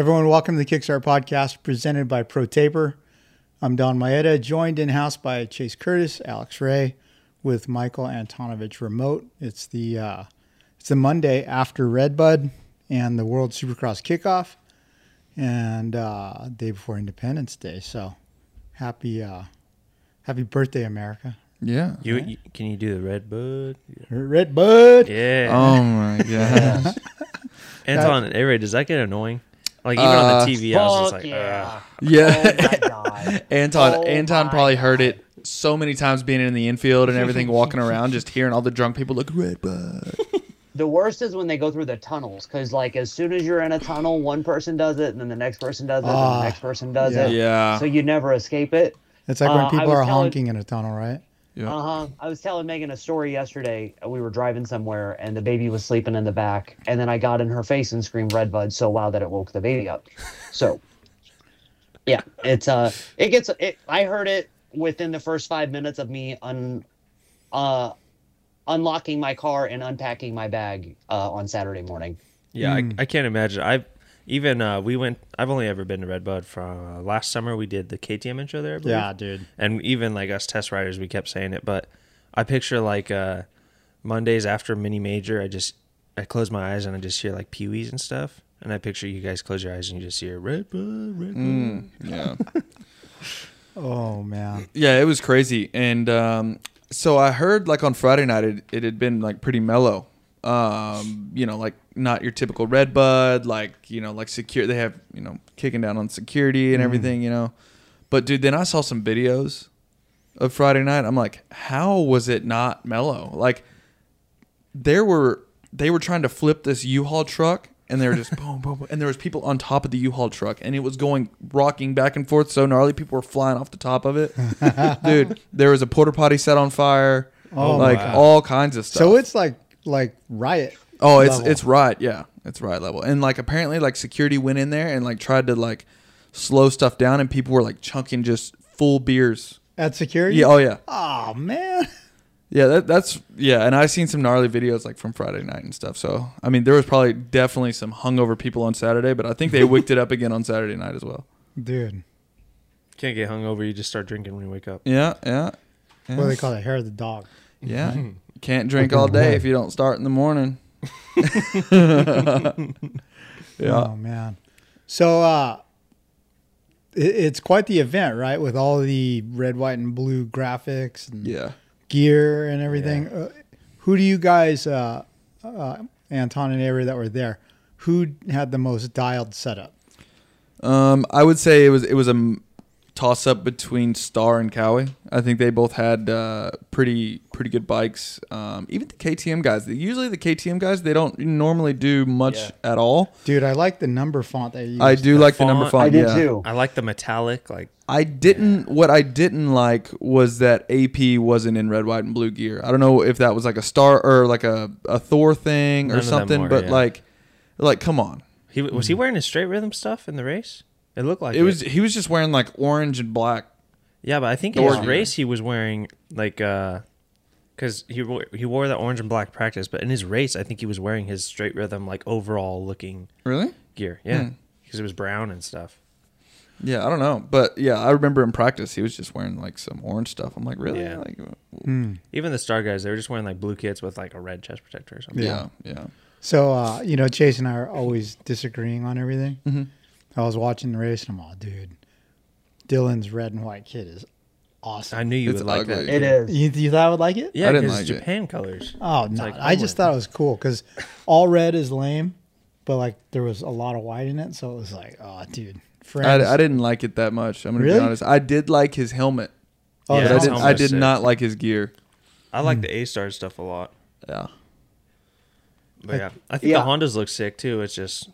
Everyone, welcome to the Kickstart Podcast presented by ProTaper. I'm Donn Maeda, joined in house by Chase Curtis, Alex Ray, with Michael Antonovich remote. It's the uh, it's the Monday after Redbud and the World Supercross kickoff, and uh, day before Independence Day. So happy uh, happy birthday, America! Yeah. You, you can you do the red bud? Redbud. Yeah. Oh my god. Anton, hey Ray, does that get annoying? Like even Uh, on the TV, I was just like, yeah. yeah. Oh my god. Anton Oh Anton my probably heard it so many times being in the infield and everything, walking around, just hearing all the drunk people look red bud. The worst is when they go through the tunnels, because like as soon as you're in a tunnel, one person does it, and then the next person does it, and Ah, the next person does yeah. it. Yeah. So you never escape it. It's like when Uh, I people was are telling- honking in a tunnel, right? Yeah. Uh huh. I was telling Megan a story yesterday. We were driving somewhere, and the baby was sleeping in the back, and then I got in her face and screamed "Redbud" so loud that it woke the baby up. So, yeah, it's uh, it gets it. I heard it within the first five minutes of me un, uh, unlocking my car and unpacking my bag uh, on Saturday morning. yeah, Mm. I, I can't imagine. I've even uh, we went. I've only ever been to Redbud from uh, last summer. We did the KTM intro there. I believe. Yeah, dude. and even like us test riders, we kept saying it. But I picture like uh, Mondays after mini major, I just I close my eyes and I just hear like peewees and stuff. And I picture you guys close your eyes and you just hear red bud, red bud. Mm, yeah. Oh man. Yeah, it was crazy. And um, so I heard like on Friday night it, it had been like pretty mellow. Um, you know, like not your typical red bud, like, you know, like secure they have, you know, kicking down on security and everything, you know. But dude, then I saw some videos of Friday night. I'm like, how was it not mellow? Like there were they were trying to flip this U-Haul truck and they were just boom, boom, boom, and there was people on top of the U-Haul truck and it was going rocking back and forth so gnarly. People were flying off the top of it, dude. There was a porta potty set on fire, Oh, like wow. all kinds of stuff. So it's like like riot. oh, it's level. it's riot. yeah, it's riot level, and like apparently like security went in there and like tried to like slow stuff down, and people were like chunking just full beers. at security. Yeah, oh yeah, Oh man. yeah. That, that's yeah, and I've seen some gnarly videos like from Friday night and stuff. So I mean, there was probably definitely some hungover people on Saturday, but I think they wicked it up again on Saturday night as well. Dude. Can't get hungover. You just start drinking when you wake up. Yeah, yeah, yeah. What do they call it? Hair of the dog. Yeah, can't drink all day if you don't start in the morning. yeah. Oh man. So uh it, it's quite the event, right? With all the red, white, and blue graphics and Yeah. gear and everything. Uh, who do you guys, uh, uh, Anton and Avery, that were there? Who had the most dialed setup? Um, I would say it was it was a toss up between Star and Kawi. I think they both had uh, pretty pretty good bikes. Um, even the KTM guys. Usually the KTM guys they don't normally do much Yeah. at all. Dude, I like the number font that you used. I do like the number font- font. I did yeah. too. I like the metallic. Like I didn't. What I didn't like was that AP wasn't in red, white, and blue gear. I don't know if that was like a star or like a, a Thor thing None or something, were, but yeah. like, like come on. he was he wearing his straight rhythm stuff in the race? It looked like It was he was just wearing like orange and black. Yeah, but I think in Or- his race he was wearing like uh because he wore, he wore that orange and black practice, but in his race I think he was wearing his straight rhythm like overall looking Really? gear. Yeah, Hmm. because it was brown and stuff. Yeah, I don't know, but yeah, I remember in practice he was just wearing like some orange stuff. I'm like, really? Yeah. Like, Hmm. Even the star guys, they were just wearing like blue kits with like a red chest protector or something. yeah, yeah. So, uh, you know, Chase and I are always disagreeing on everything. Mhm. I was watching the race and I'm all, dude, Dylan's red and white kit is awesome. I knew you It's would like ugly. that. It is. You, you thought I would like it? Yeah, I didn't because like it. Japan colors. Oh no! like, I just thought it was cool because all red is lame, but like there was a lot of white in it, so it was like, oh, dude, friends. I, I didn't like it that much. I'm gonna Really? be honest. I did like his helmet, oh, Yeah, I that's his didn't. I did sick. not like his gear. I like hmm. the A star stuff a lot. Yeah. But yeah, I think Yeah. the Hondas look sick too. It's just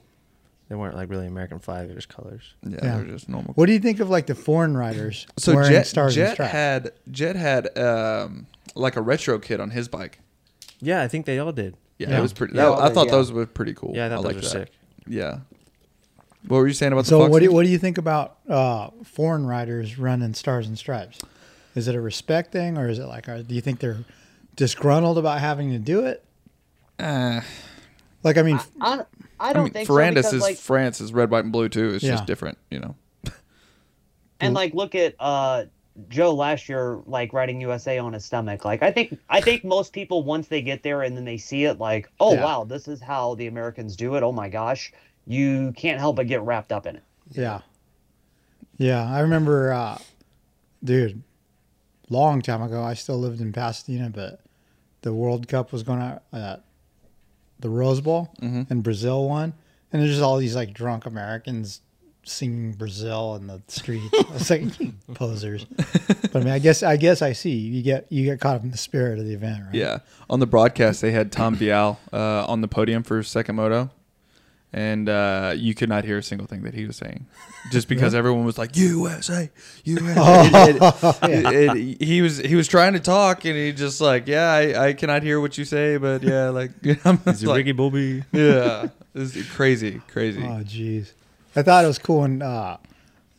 They weren't like really American flag; they're just colors. Yeah, Yeah. they're just normal. What do you think of like the foreign riders So wearing Jet, stars and Jet stripes? had Jet had um, like a retro kit on his bike. Yeah, I think they all did. Yeah, Yeah. it was pretty. Yeah, that- I thought yeah. those were pretty cool. Yeah, I thought like those were sick. Yeah. What were you saying about the so Fox what do you, what do you think about uh, foreign riders running stars and stripes? Is it a respect thing, or is it like, are, do you think they're disgruntled about having to do it? Uh, Like, I mean, I, I I don't mean, think Ferrandis so because, is like, France is red, white, and blue too. It's Yeah. just different, you know. and like look at uh Jo last year, like riding USA on his stomach. Like I think I think most people once they get there and then they see it, like, oh Yeah. wow, this is how the Americans do it. Oh my gosh, you can't help but get wrapped up in it. yeah, yeah. I remember, uh, dude, long time ago. I still lived in Pasadena, but the World Cup was going to uh, the Rose Bowl, Mhm. and Brazil won, and there's just all these like drunk Americans singing Brazil in the street. I was like, posers. But I mean, I guess I guess I see you get you get caught up in the spirit of the event, right? Yeah. On the broadcast, they had Tom Vial uh, on the podium for second moto, and uh, you could not hear a single thing that he was saying, just because everyone was like USA, USA. It- it- it- it- he was he was trying to talk, and he just like, yeah, I, I cannot hear what you say, but yeah, like, I'm He's a like, Ricky Bobby. yeah, this is crazy, crazy. Oh, jeez. I thought it was cool when uh,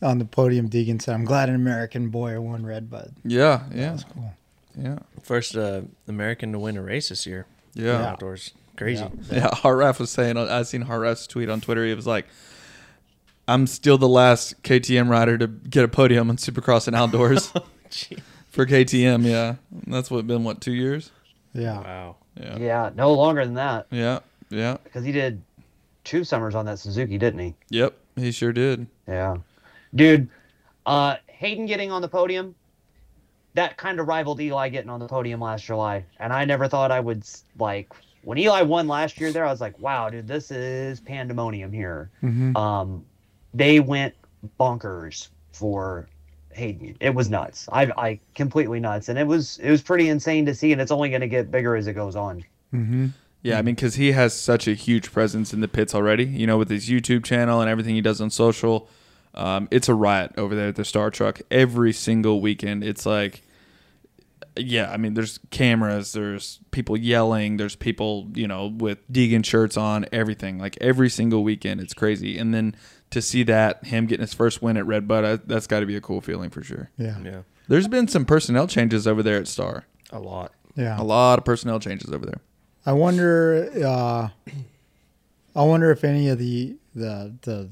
on the podium Deegan said, "I'm glad an American boy won Red Bud." yeah, yeah, That's cool. yeah, First uh, American to win a race this year. yeah. Outdoors. Crazy. Yeah. Yeah, Harraf was saying. I seen Harraf's tweet on Twitter. He was like, "I'm still the last KTM rider to get a podium on Supercross and outdoors for KTM." Yeah, And that's what been what two years. Yeah. Wow. Yeah, Yeah, no longer than that yeah, yeah. because he did two summers on that Suzuki, didn't he? Yep, he sure did. Yeah, dude. Uh, Haiden getting on the podium, that kind of rivaled Eli getting on the podium last July, and I never thought I would like when Eli won last year. There, I was like, wow, dude, this is pandemonium here. hmm Um, they went bonkers for Haiden. It was nuts. I, I completely nuts, and it was it was pretty insane to see, and it's only going to get bigger as it goes on. hmm Yeah, I mean, because he has such a huge presence in the pits already. You know, with his YouTube channel and everything he does on social, um, it's a riot over there at the Star Truck every single weekend. It's like, yeah, I mean, there's cameras, there's people yelling, there's people, you know, with Deegan shirts on, everything. Like every single weekend, it's crazy. And then to see that him getting his first win at Red Bud, I, that's got to be a cool feeling for sure. Yeah. Yeah. There's been some personnel changes over there at Star. A lot. Yeah. A lot of personnel changes over there. I wonder. Uh, I wonder if any of the the the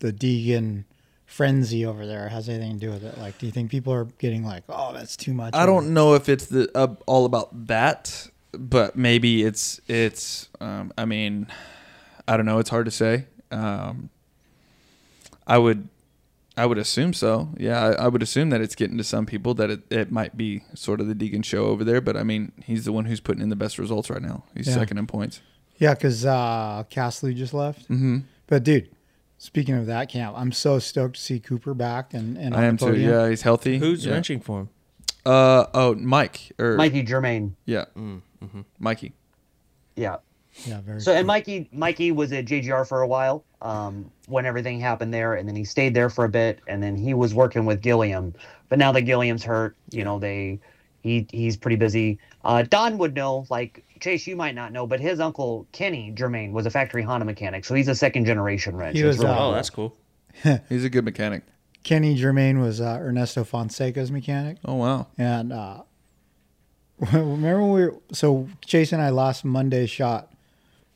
the Deegan frenzy over there has anything to do with it. Like, do you think people are getting like, "Oh, that's too much"? I don't know if it's the uh, all about that, but maybe it's it's. Um, I mean, I don't know. It's hard to say. Um, I would, I would assume so. Yeah, I, I would assume that it's getting to some people that it, it might be sort of the Deegan show over there. But I mean, he's the one who's putting in the best results right now. He's Yeah. second in points. Yeah, because uh, Castley just left. Mm-hmm. But dude, speaking of that camp, I'm so stoked to see Cooper back and and I am too. Yeah, he's healthy. Who's yeah. wrenching for him? Uh oh, Mike or Mikey Germain, yeah, Mm, hmm Mikey. yeah. Yeah, very. So and. Mikey Mikey was at JGR for a while um, when everything happened there, and then he stayed there for a bit, and then he was working with Gilliam. But now that Gilliam's hurt, you know they he he's pretty busy. Uh, Don would know, like Chase, you might not know, but his uncle Kenny Germain was a factory Honda mechanic, so he's a second generation wrench. He was, really uh, Oh, that's cool. He's a good mechanic. Kenny Germain was uh, Ernesto Fonseca's mechanic, Oh wow. and uh, remember when we were so Chase and I last Monday shot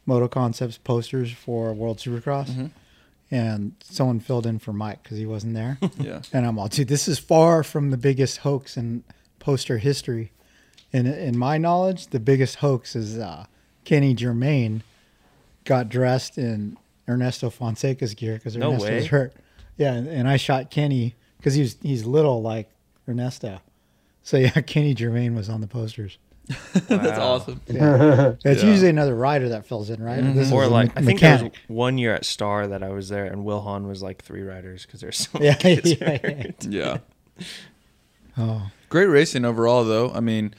Moto Concepts posters for World Supercross, Mm-hmm. and someone filled in for Mike because he wasn't there. Yeah. And I'm all, dude, this is far from the biggest hoax in poster history. In in my knowledge, the biggest hoax is uh, Kenny Germain got dressed in Ernesto Fonseca's gear because No Ernesto was hurt. Yeah, and, and I shot Kenny because he's he's little like Ernesto. So yeah, Kenny Germain was on the posters. That's Wow. awesome. It's Yeah. usually another rider that fills in, right? This is Or like, me- I think there was one year at Star that I was there, and Will Hahn was like three riders because there's so many Yeah, kids yeah, hurt. Yeah. Oh, Great racing overall, though. I mean,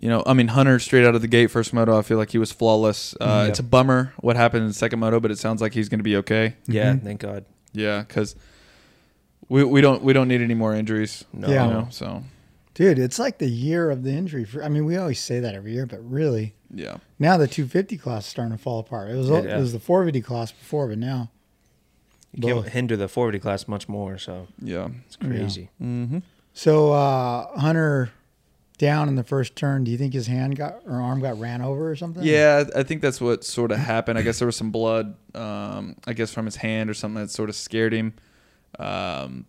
you know, I mean, Hunter straight out of the gate, first moto, I feel like he was flawless. Uh, Yep. It's a bummer what happened in the second moto, but it sounds like he's going to be okay. Yeah, Mhm. thank God. Yeah, because we we don't we don't need any more injuries. No. Yeah. you know, so Dude, it's like the year of the injury. For, I mean, we always say that every year, but really, yeah, now the 250 class is starting to fall apart. It was Yeah. it was the 450 class before, but now You can't hinder the 450 class much more, so yeah. it's crazy. Mm-hmm. So uh, Hunter down in the first turn. Do you think his hand got or arm got ran over or something? Yeah, I think that's what sort of happened. I guess there was some blood, um, I guess from his hand or something that sort of scared him. Um,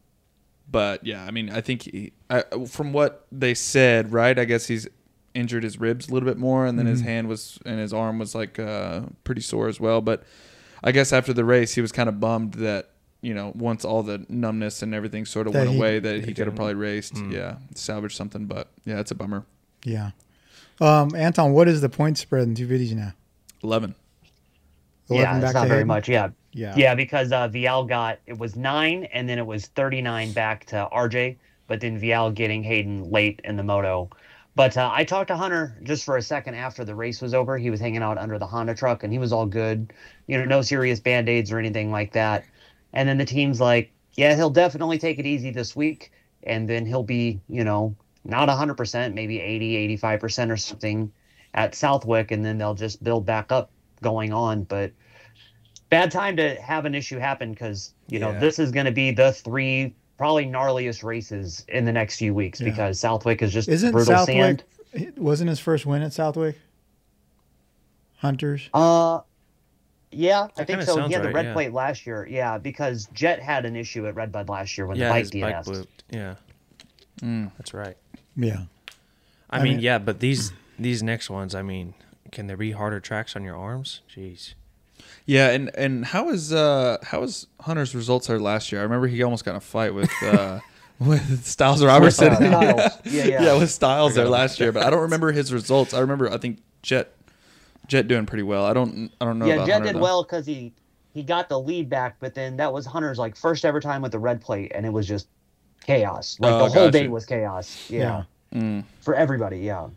but yeah, I mean, I think he, I, from what they said, right? I guess he's injured his ribs a little bit more, and then his Mhm. hand was and his arm was like uh, pretty sore as well. But I guess after the race, he was kind of bummed that you know once all the numbness and everything sort of That went he- away, that he he could have probably raced, Mm. yeah, salvaged something. But yeah, it's a bummer. Yeah. Um, Anton, what is the point spread in two videos now? Eleven. Yeah, it's back not to very Haiden? much. Yeah, Yeah. yeah, because uh, Vial got it was nine, and then it was thirty nine back to RJ, but then Vial getting Haiden late in the moto. But uh, I talked to Hunter just for a second after the race was over. He was hanging out under the Honda truck, and he was all good. You know, no serious band aids or anything like that. And then the team's like, "Yeah, he'll definitely take it easy this week, and then he'll be, you know, not hundred percent, maybe 80, 85 percent or something at Southwick, and then they'll just build back up going on." But bad time to have an issue happen because you know this is going to be the three probably gnarliest races in the next few weeks Yeah. because Southwick is just Isn't brutal Southwick sand. wasn't his first win at Southwick? Hunters. Uh, yeah, I think so. sounds He had the right, red yeah. plate last year. Yeah, because Jett had an issue at Redbud last year when yeah, the bike his bike DNS. blew. Yeah, Mm. that's right. Yeah. I, I mean, mean- yeah, but these these next ones, I mean, can there be harder tracks on your arms? Jeez. Yeah, and and how is uh how is Hunter's results there last year? I remember he almost got in a fight with uh with Stilez Robertson. uh, Stilez. Yeah, yeah. with Stilez there last year, but I don't remember his results. I remember I think Jett Jett doing pretty well. I don't I don't know yeah, about Jett Hunter, did though. well because he he got the lead back, but then that was Hunter's like first ever time with the red plate, and it was just chaos. Like Oh, the whole gotcha. day was chaos. Yeah, Mm. for everybody. Yeah.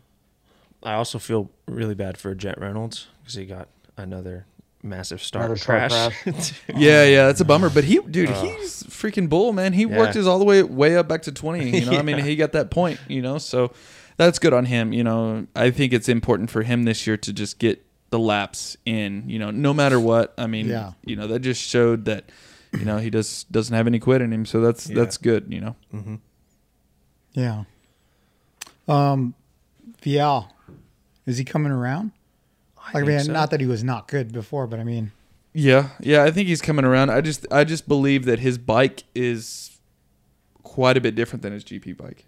I also feel really bad for Jett Reynolds because he got another massive start Another start crash. Yeah, yeah, that's a bummer. But he, dude, Oh. he's freaking bull, man. He Yeah. worked his all the way way up back to twenty. You know, I mean, he got that point. You know, so that's good on him. You know, I think it's important for him this year to just get the laps in. You know, no matter what. I mean, Yeah. you know, that just showed that. You know, he just doesn't have any quit in him, so that's Yeah. that's good. You know, hmm Yeah. Um, Vial, is he coming around? Like, I, mean, not that he was not good before, but I mean, Yeah, yeah, I think he's coming around. I just I just believe that his bike is quite a bit different than his GP bike.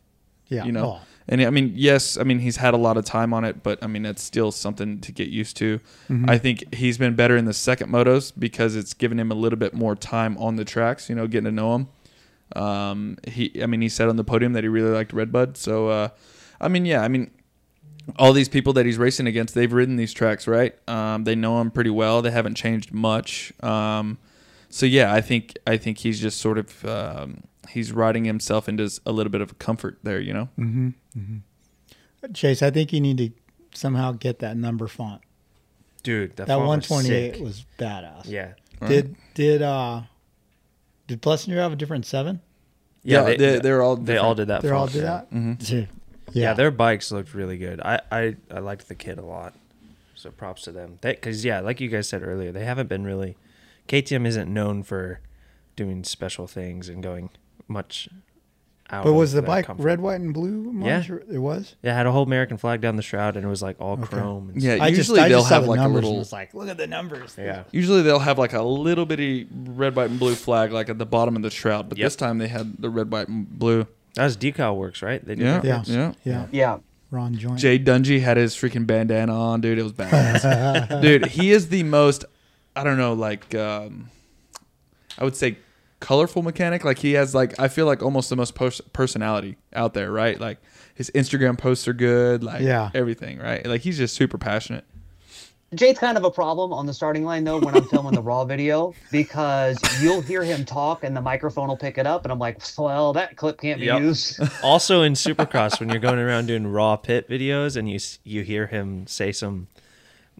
yeah. You know, well, And I mean, yes, I mean he's had a lot of time on it, but I mean that's still something to get used to. mhm. I think he's been better in the second motos because it's given him a little bit more time on the tracks. You know, getting to know him. Um, he, I mean, he said on the podium that he really liked Redbud. So, uh, I mean, yeah, I mean, all these people that he's racing against, they've ridden these tracks, right? Um, they know him pretty well. They haven't changed much. Um, so yeah, I think I think he's just sort of um, he's riding himself into a little bit of comfort there. You know. Mhm, mhm. Chase, I think you need to somehow get that number font. Dude, that, that font was 128 was, badass. Yeah. Did did uh did Plessinger have a different seven? Yeah, they, they, they're all they all did that. They all did yeah. that. hmm Dude, Yeah. their bikes looked really good. I I, I liked the kit a lot. So props to them. Because yeah, like you guys said earlier, they haven't been really. KTM isn't known for doing special things and going much out. But was of the that bike comfort. red, white, and blue? Yeah. Monitor? it was. Yeah, it had a whole American flag down the shroud, and it was like all Okay. chrome. And Yeah, I usually just, they'll just saw have the like a little. and was like, look at the numbers. yeah. Usually they'll have like a little bitty red, white, and blue flag like at the bottom of the shroud, but Yep. this time they had the red, white, and blue. That was decal works, right? They did Yeah, that? Yeah. yeah. yeah. Yeah. Ron Joint. Jade Dungey had his freaking bandana on, dude. It was badass. dude, he is the most, I don't know, like, um, I would say colorful mechanic. Like, he has, like, I feel like almost the most pers- personality out there, right? Like, his Instagram posts are good, like, Yeah. everything, right? Like, he's just super passionate. Jade's kind of a problem on the starting line though when I'm filming the raw video because you'll hear him talk and the microphone will pick it up and I'm like, well, that clip can't be Yep. used. Also in Supercross, when you're going around doing raw pit videos and you you hear him say some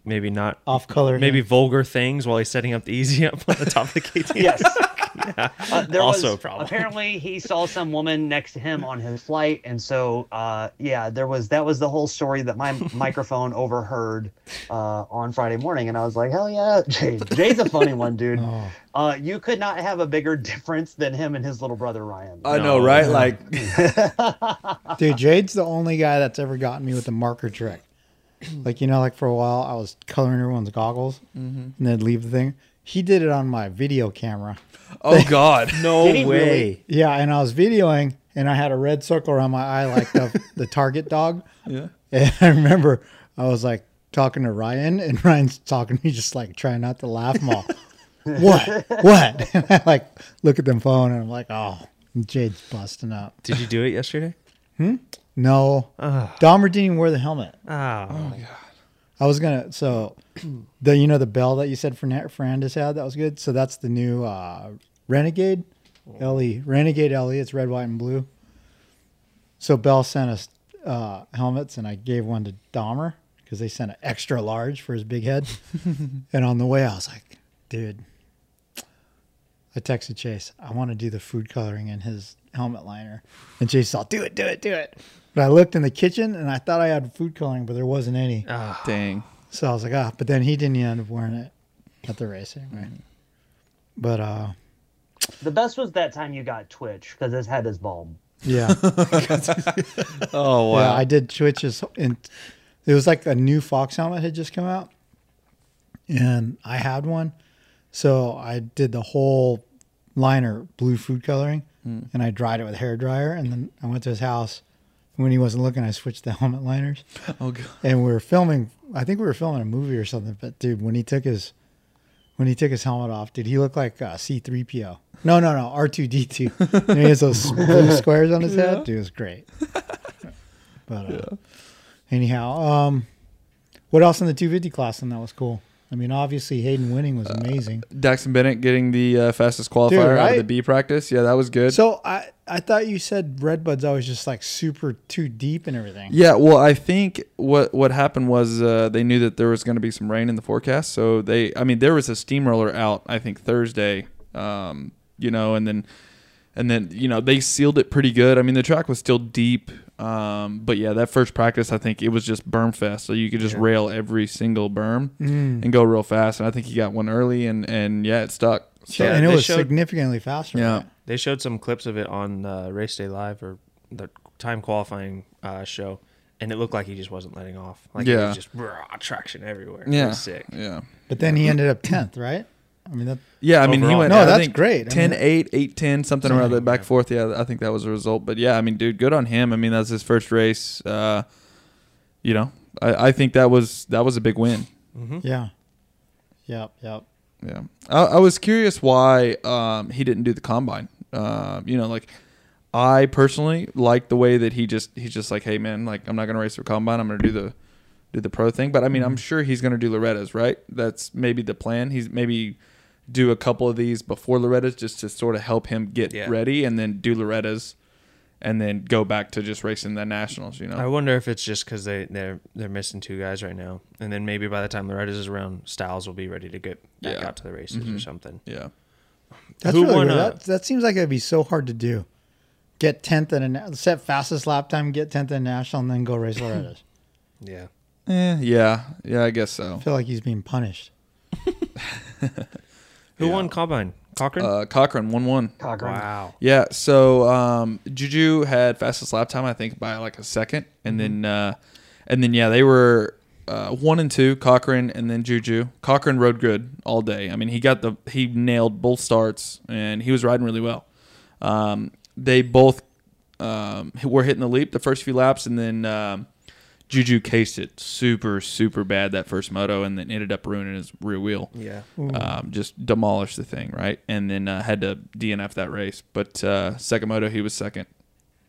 maybe not Off color. maybe vulgar things while he's setting up the easy up on the top of the KTM. yes. Uh, there Also was, a problem. Apparently, he saw some woman next to him on his flight, and so uh, yeah, there was that was the whole story that my microphone overheard uh, on Friday morning, and I was like, hell yeah, Jade. Jade's a funny one, dude. Oh. Uh, you could not have a bigger difference than him and his little brother Ryan. I know, No. right? Like, Dude, Jade's the only guy that's ever gotten me with the marker trick. Like, you know, like for a while I was coloring everyone's goggles and then leave the thing. He did it on my video camera. Oh god, No way. really? Yeah, and I was videoing and I had a red circle around my eye like the, the target dog. yeah. And I remember I was like talking to Ryan and Ryan's talking to me just like trying not to laugh. I'm all, what? What? And I like look at them phone and I'm like, oh, Jade's busting up. Did you do it yesterday? Hmm. No. Dahmer didn't even wear the helmet. Oh, I was gonna so the you know the bell that you said Fern- Fernandez had that was good. So that's the new uh, Renegade LE Renegade LE. It's red, white, and blue. So Bell sent us uh, helmets, and I gave one to Dahmer because they sent an extra large for his big head. and on the way, I was like, dude. I texted Chase. I want to do the food coloring in his helmet liner, and Chase saw, do it, do it, do it. But I looked in the kitchen, and I thought I had food coloring, but there wasn't any. Ah, Dang. So I was like, ah, but then he didn't end up wearing it at the race anyway. But uh, The best was that time you got Twitch because his head is bald. yeah, Oh yeah, wow. I did Twitches, and it was like a new Fox helmet had just come out, and I had one, so I did the whole liner blue food coloring, and I dried it with a hair dryer, and then I went to his house. When he wasn't looking, I switched the helmet liners. oh god. and we were filming i think we were filming a movie or something but dude when he took his when he took his helmet off dude he looked like uh, c3po. No no no r2d2 he has those blue squares on his head? Dude it was great. But uh, anyhow um what else in the 250 class and that was cool i mean obviously haiden winning was amazing Daxon Bennett getting the uh, fastest qualifier out of the B practice. Yeah, that was good. so i i thought you said redbud's always just like super too deep and everything Yeah, well, I think what what happened was uh, they knew that there was going to be some rain in the forecast, so they, I mean, there was a steamroller out, I think Thursday, um, you know, and then and then you know they sealed it pretty good. I mean, the track was still deep, um, but yeah, that first practice, I think it was just berm fest, so you could just rail every single berm Mm. and go real fast. And I think he got one early, and and yeah, it stuck. So, Yeah, and it was showed- significantly faster Yeah. right? They showed some clips of it on uh, Race Day Live or the time qualifying uh, show, and it looked like he just wasn't letting off. Like it Yeah. was just raw traction everywhere. It yeah, was sick. yeah. but then he ended up 10th right i mean that Yeah, I mean, he went. No, I that's think great. I 10 mean- 8, 8 10, something around Something, that back yeah. forth. Yeah, I think that was a result. But yeah, I mean, dude, good on him. I mean, that's his first race. Uh, you know, I, I think that was that was a big win. Yeah. Yep. Yep. Yeah, I, I was curious why um, he didn't do the combine. Uh, you know, like I personally like the way that he just he's just like, hey man, like I'm not gonna race for combine. I'm gonna do the do the pro thing. But I mean, I'm sure he's gonna do Loretta's, right? That's maybe the plan. He's maybe do a couple of these before Loretta's just to sort of help him get Yeah. ready, and then do Loretta's, and then go back to just racing the nationals. You know, I wonder if it's just because they they're they're missing two guys right now, and then maybe by the time Loretta's is around, Stilez will be ready to get back Yeah. out to the races or something. yeah. That's Who really won, weird. uh, that, that seems like it'd be so hard to do. Get tenth in a set fastest lap time, get tenth in a national, and then go race Loretta's. Yeah. Eh, yeah, yeah, I guess so. I feel like he's being punished. Who Yeah. won Combine? Cochran. Uh, Cochran one one. Cochran. wow. Yeah, so um, Juju had fastest lap time, I think, by like a second, and then uh, and then yeah, they were uh, one and two, Cochran, and then Juju. Cochran rode good all day. I mean, he got the he nailed both starts, and he was riding really well. Um, they both um, were hitting the leap the first few laps, and then um, Juju cased it super super bad that first moto, and then ended up ruining his rear wheel Yeah. um, just demolished the thing, right? And then uh, had to DNF that race. But uh, Sakamoto, he was second.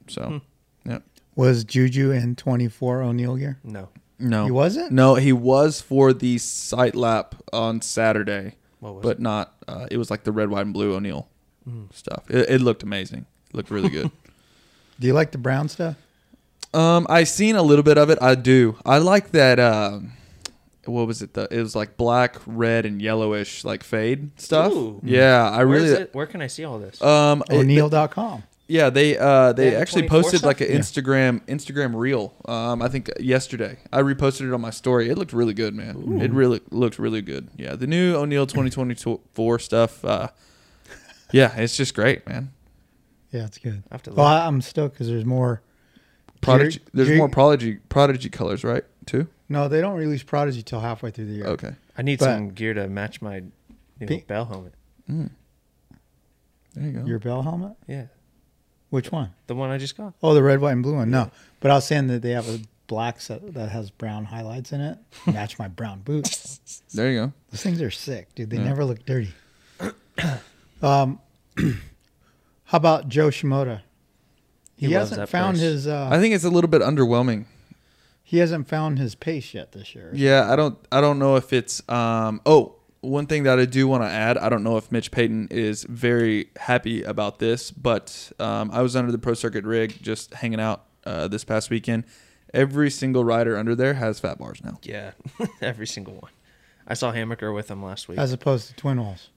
So, yeah. Was Juju in twenty four O'Neill gear? No. No, He wasn't? No, he was for the sight lap on Saturday, What was but not. Uh, it was like the red, white, and blue O'Neill stuff. It, it looked amazing. It looked really good. Do you like the brown stuff? Um, I seen a little bit of it. I do. I like that. Um, what was it? The it was like black, red, and yellowish like fade stuff. Ooh. Yeah, I Where, really. is it? Where can I see all this? Um, it- O'Neill.com. Yeah, they uh, they They have actually 24 posted like stuff? an Yeah. Instagram Instagram reel. Um, I think yesterday I reposted it on my story. It looked really good, man. It really looked really good. Yeah, the new O'Neill 2024 stuff. Uh, yeah, it's just great, man. Yeah, it's good. I have to Well, look. I- I'm stoked because there's more. Prodigy. Jerry- There's Jerry- more prodigy prodigy colors, right? Too. No, they don't release Prodigy till halfway through the year. Okay. I need but- some gear to match my new Pink- bell helmet. There you go. Your bell helmet? Yeah, Which one? the one I just got. Oh, the red, white, and blue one. No, but I was saying that they have a black set that has brown highlights in it. Match my brown boots. there you go. Those things are sick, dude. They Yeah. never look dirty. um, how about Jo Shimoda? He, He hasn't that found purse. his. Uh, I think it's a little bit underwhelming. he hasn't found his pace yet this year. Yeah, I don't I don't know if it's um oh, one thing that I do want to add, I don't know if Mitch Payton is very happy about this, but um, I was under the Pro Circuit rig just hanging out uh, this past weekend. Every single rider under there has fat bars now. Yeah, every single one. I saw Hammaker with him last week. As opposed to twin walls.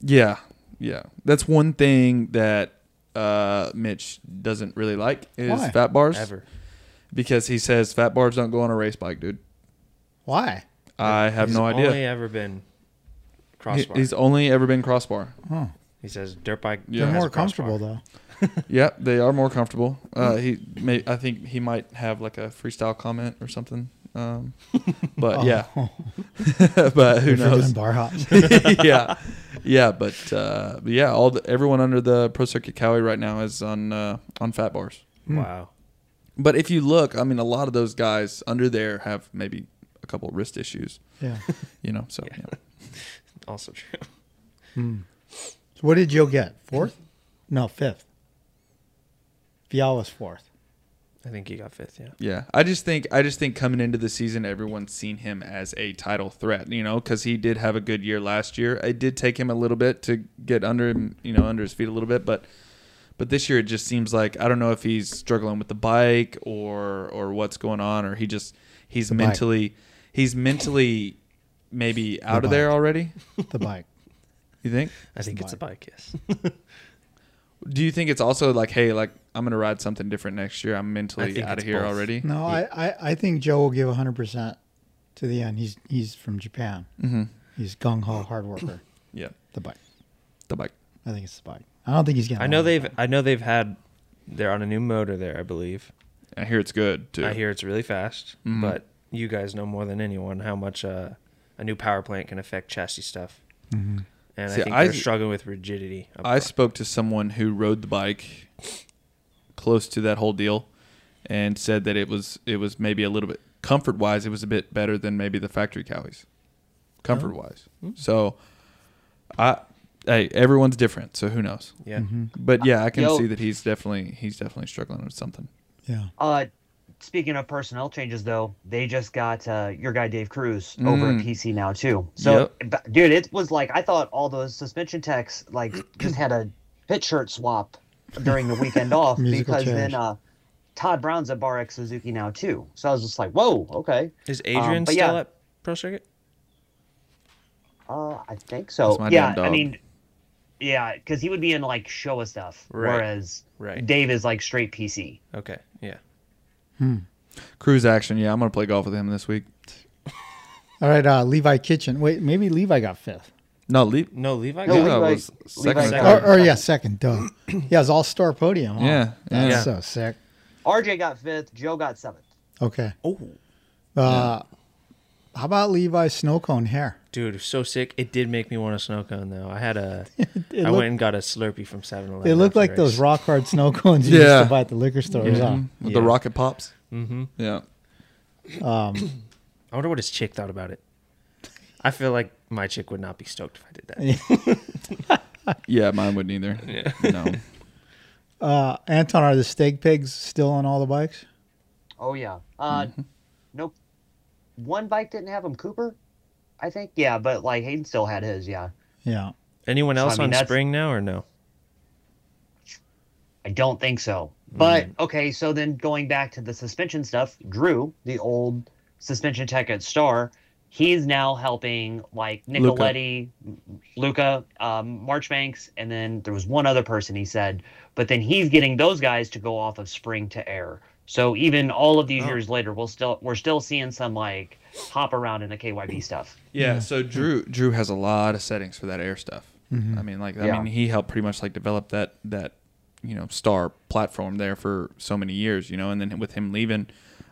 Yeah, yeah. That's one thing that uh, Mitch doesn't really like is Why? fat bars Ever. because he says fat bars don't go on a race bike, dude. Why? I have He's no idea. He's only ever been He- crossbar. he's only ever been crossbar. Huh. he says dirt bike. Yeah. They're has more crossbar. comfortable though. Yeah, they are more comfortable. Uh, he may, I think he might have like a freestyle comment or something. Um, but yeah, Oh, but who you're knows? Bar hops. yeah, yeah, but, uh, but yeah, all the, everyone under the Pro Circuit Kawi right now is on uh, on fat bars. Hmm. Wow. But if you look, I mean, a lot of those guys under there have maybe a couple wrist issues. yeah. You know, so Yeah. yeah. Also true. Hmm. So what did Jo get? Fourth? No, fifth. Vial was fourth. I think he got fifth. Yeah. Yeah, I just think I just think coming into the season, everyone's seen him as a title threat. You know, because he did have a good year last year. It did take him a little bit to get under him, you know, under his feet a little bit, but but this year it just seems like I don't know if he's struggling with the bike or or what's going on, or he just he's The bike. mentally he's mentally maybe out of bike. there already. The bike. You think? I think the it's a bike. Yes. Do you think it's also like, hey, like I'm gonna ride something different next year? I'm mentally out of here both. already. No, I, I, I think Jo will give 100% to the end. He's he's from Japan. Mm-hmm. He's gung ho hard worker. Yeah, The bike. the bike. I think it's the bike. I don't think he's getting. I know they've. I know they've had. They're on a new motor there, I believe. I hear it's good too. I hear it's really fast, Mhm. but you guys know more than anyone how much uh, a new power plant can affect chassis stuff. Mhm. And See, I think I- they're struggling with rigidity. I front. spoke to someone who rode the bike close to that whole deal and said that it was it was maybe a little bit comfort wise it was a bit better than maybe the factory Kawis. Comfort wise. So I hey, everyone's different, so who knows. yeah. Mhm. But yeah, I can Yo. see that he's definitely he's definitely struggling with something. Yeah. Uh, speaking of personnel changes, though, they just got uh, your guy Dave Cruz over Mm. at PC now too. So, b- dude, it was like I thought all those suspension techs like just had a pit shirt swap during the weekend off because chairs. then uh, Todd Brown's at Bar X Suzuki now too. So I was just like, whoa, okay. Is Adrian but still yeah. at Pro Circuit? Uh, I think so. That's my yeah, damn I mean, yeah, because he would be in like Showa stuff, Right. whereas Right. Dave is like straight PC. Okay. Yeah. Hmm. Cruise action, yeah, I'm gonna play golf with him this week. All right. Uh, Levi Kitchen. Wait, maybe Levi got fifth. No, leave No, Levi. No, got yeah. Levi- was second Levi or got third. Or, or yeah, second. Duh. Yeah, it's all star podium. huh? Yeah, That's yeah. so sick. RJ got fifth. Jo got seventh. Okay. Oh, Uh, How about Levi's snow cone hair? dude, so sick. It did make me want a snow cone though. I had a. It I looked, went and got a Slurpee from 7-Eleven. they look like the those rock hard snow cones you used to buy at the liquor stores. huh? Mhm. With Yeah. the rocket pops. Mm-hmm. Yeah. Um, I wonder what his chick thought about it. I feel like my chick would not be stoked if I did that. Yeah, mine wouldn't either. Yeah. No. uh, Anton, are the steak pigs still on all the bikes? Oh yeah. Uh, Mm-hmm. nope. One bike didn't have him. Cooper, I think. Yeah, but like Haiden still had his. Yeah. Yeah. Anyone So, I else mean, on spring now or no? I don't think so. But okay, so then going back to the suspension stuff, Drew, the old suspension tech at Star, he's now helping like Luca. Nicoletti, Luca, um, Marchbanks, and then there was one other person he said, but then he's getting those guys to go off of spring to air. So even all of these Oh. years later, we'll still we're still seeing some like hop around in the KYB stuff. Yeah, so Drew Drew has a lot of settings for that air stuff. I mean, like I Yeah. mean, he helped pretty much like develop that that you know star platform there for so many years, you know, and then with him leaving,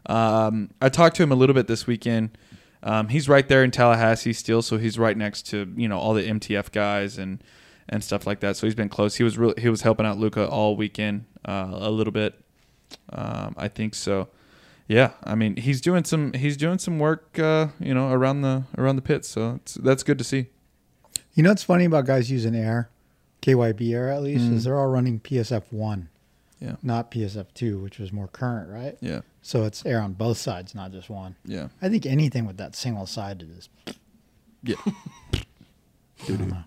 um, I talked to him a little bit this weekend. Um, he's right there in Tallahassee still, so he's right next to you know all the MTF guys and and stuff like that. So he's been close. He was really he was helping out Luca all weekend uh, a little bit. Um, I think so. Yeah, I mean he's doing some he's doing some work, uh, you know, around the around the pits. So it's, that's good to see. You know what's funny about guys using air, KYB air at least, Mm. is they're all running PSF one, Yeah. not PSF two, which was more current, right? Yeah, So it's air on both sides, not just one. yeah, I think anything with that single sided is. yeah. I don't know.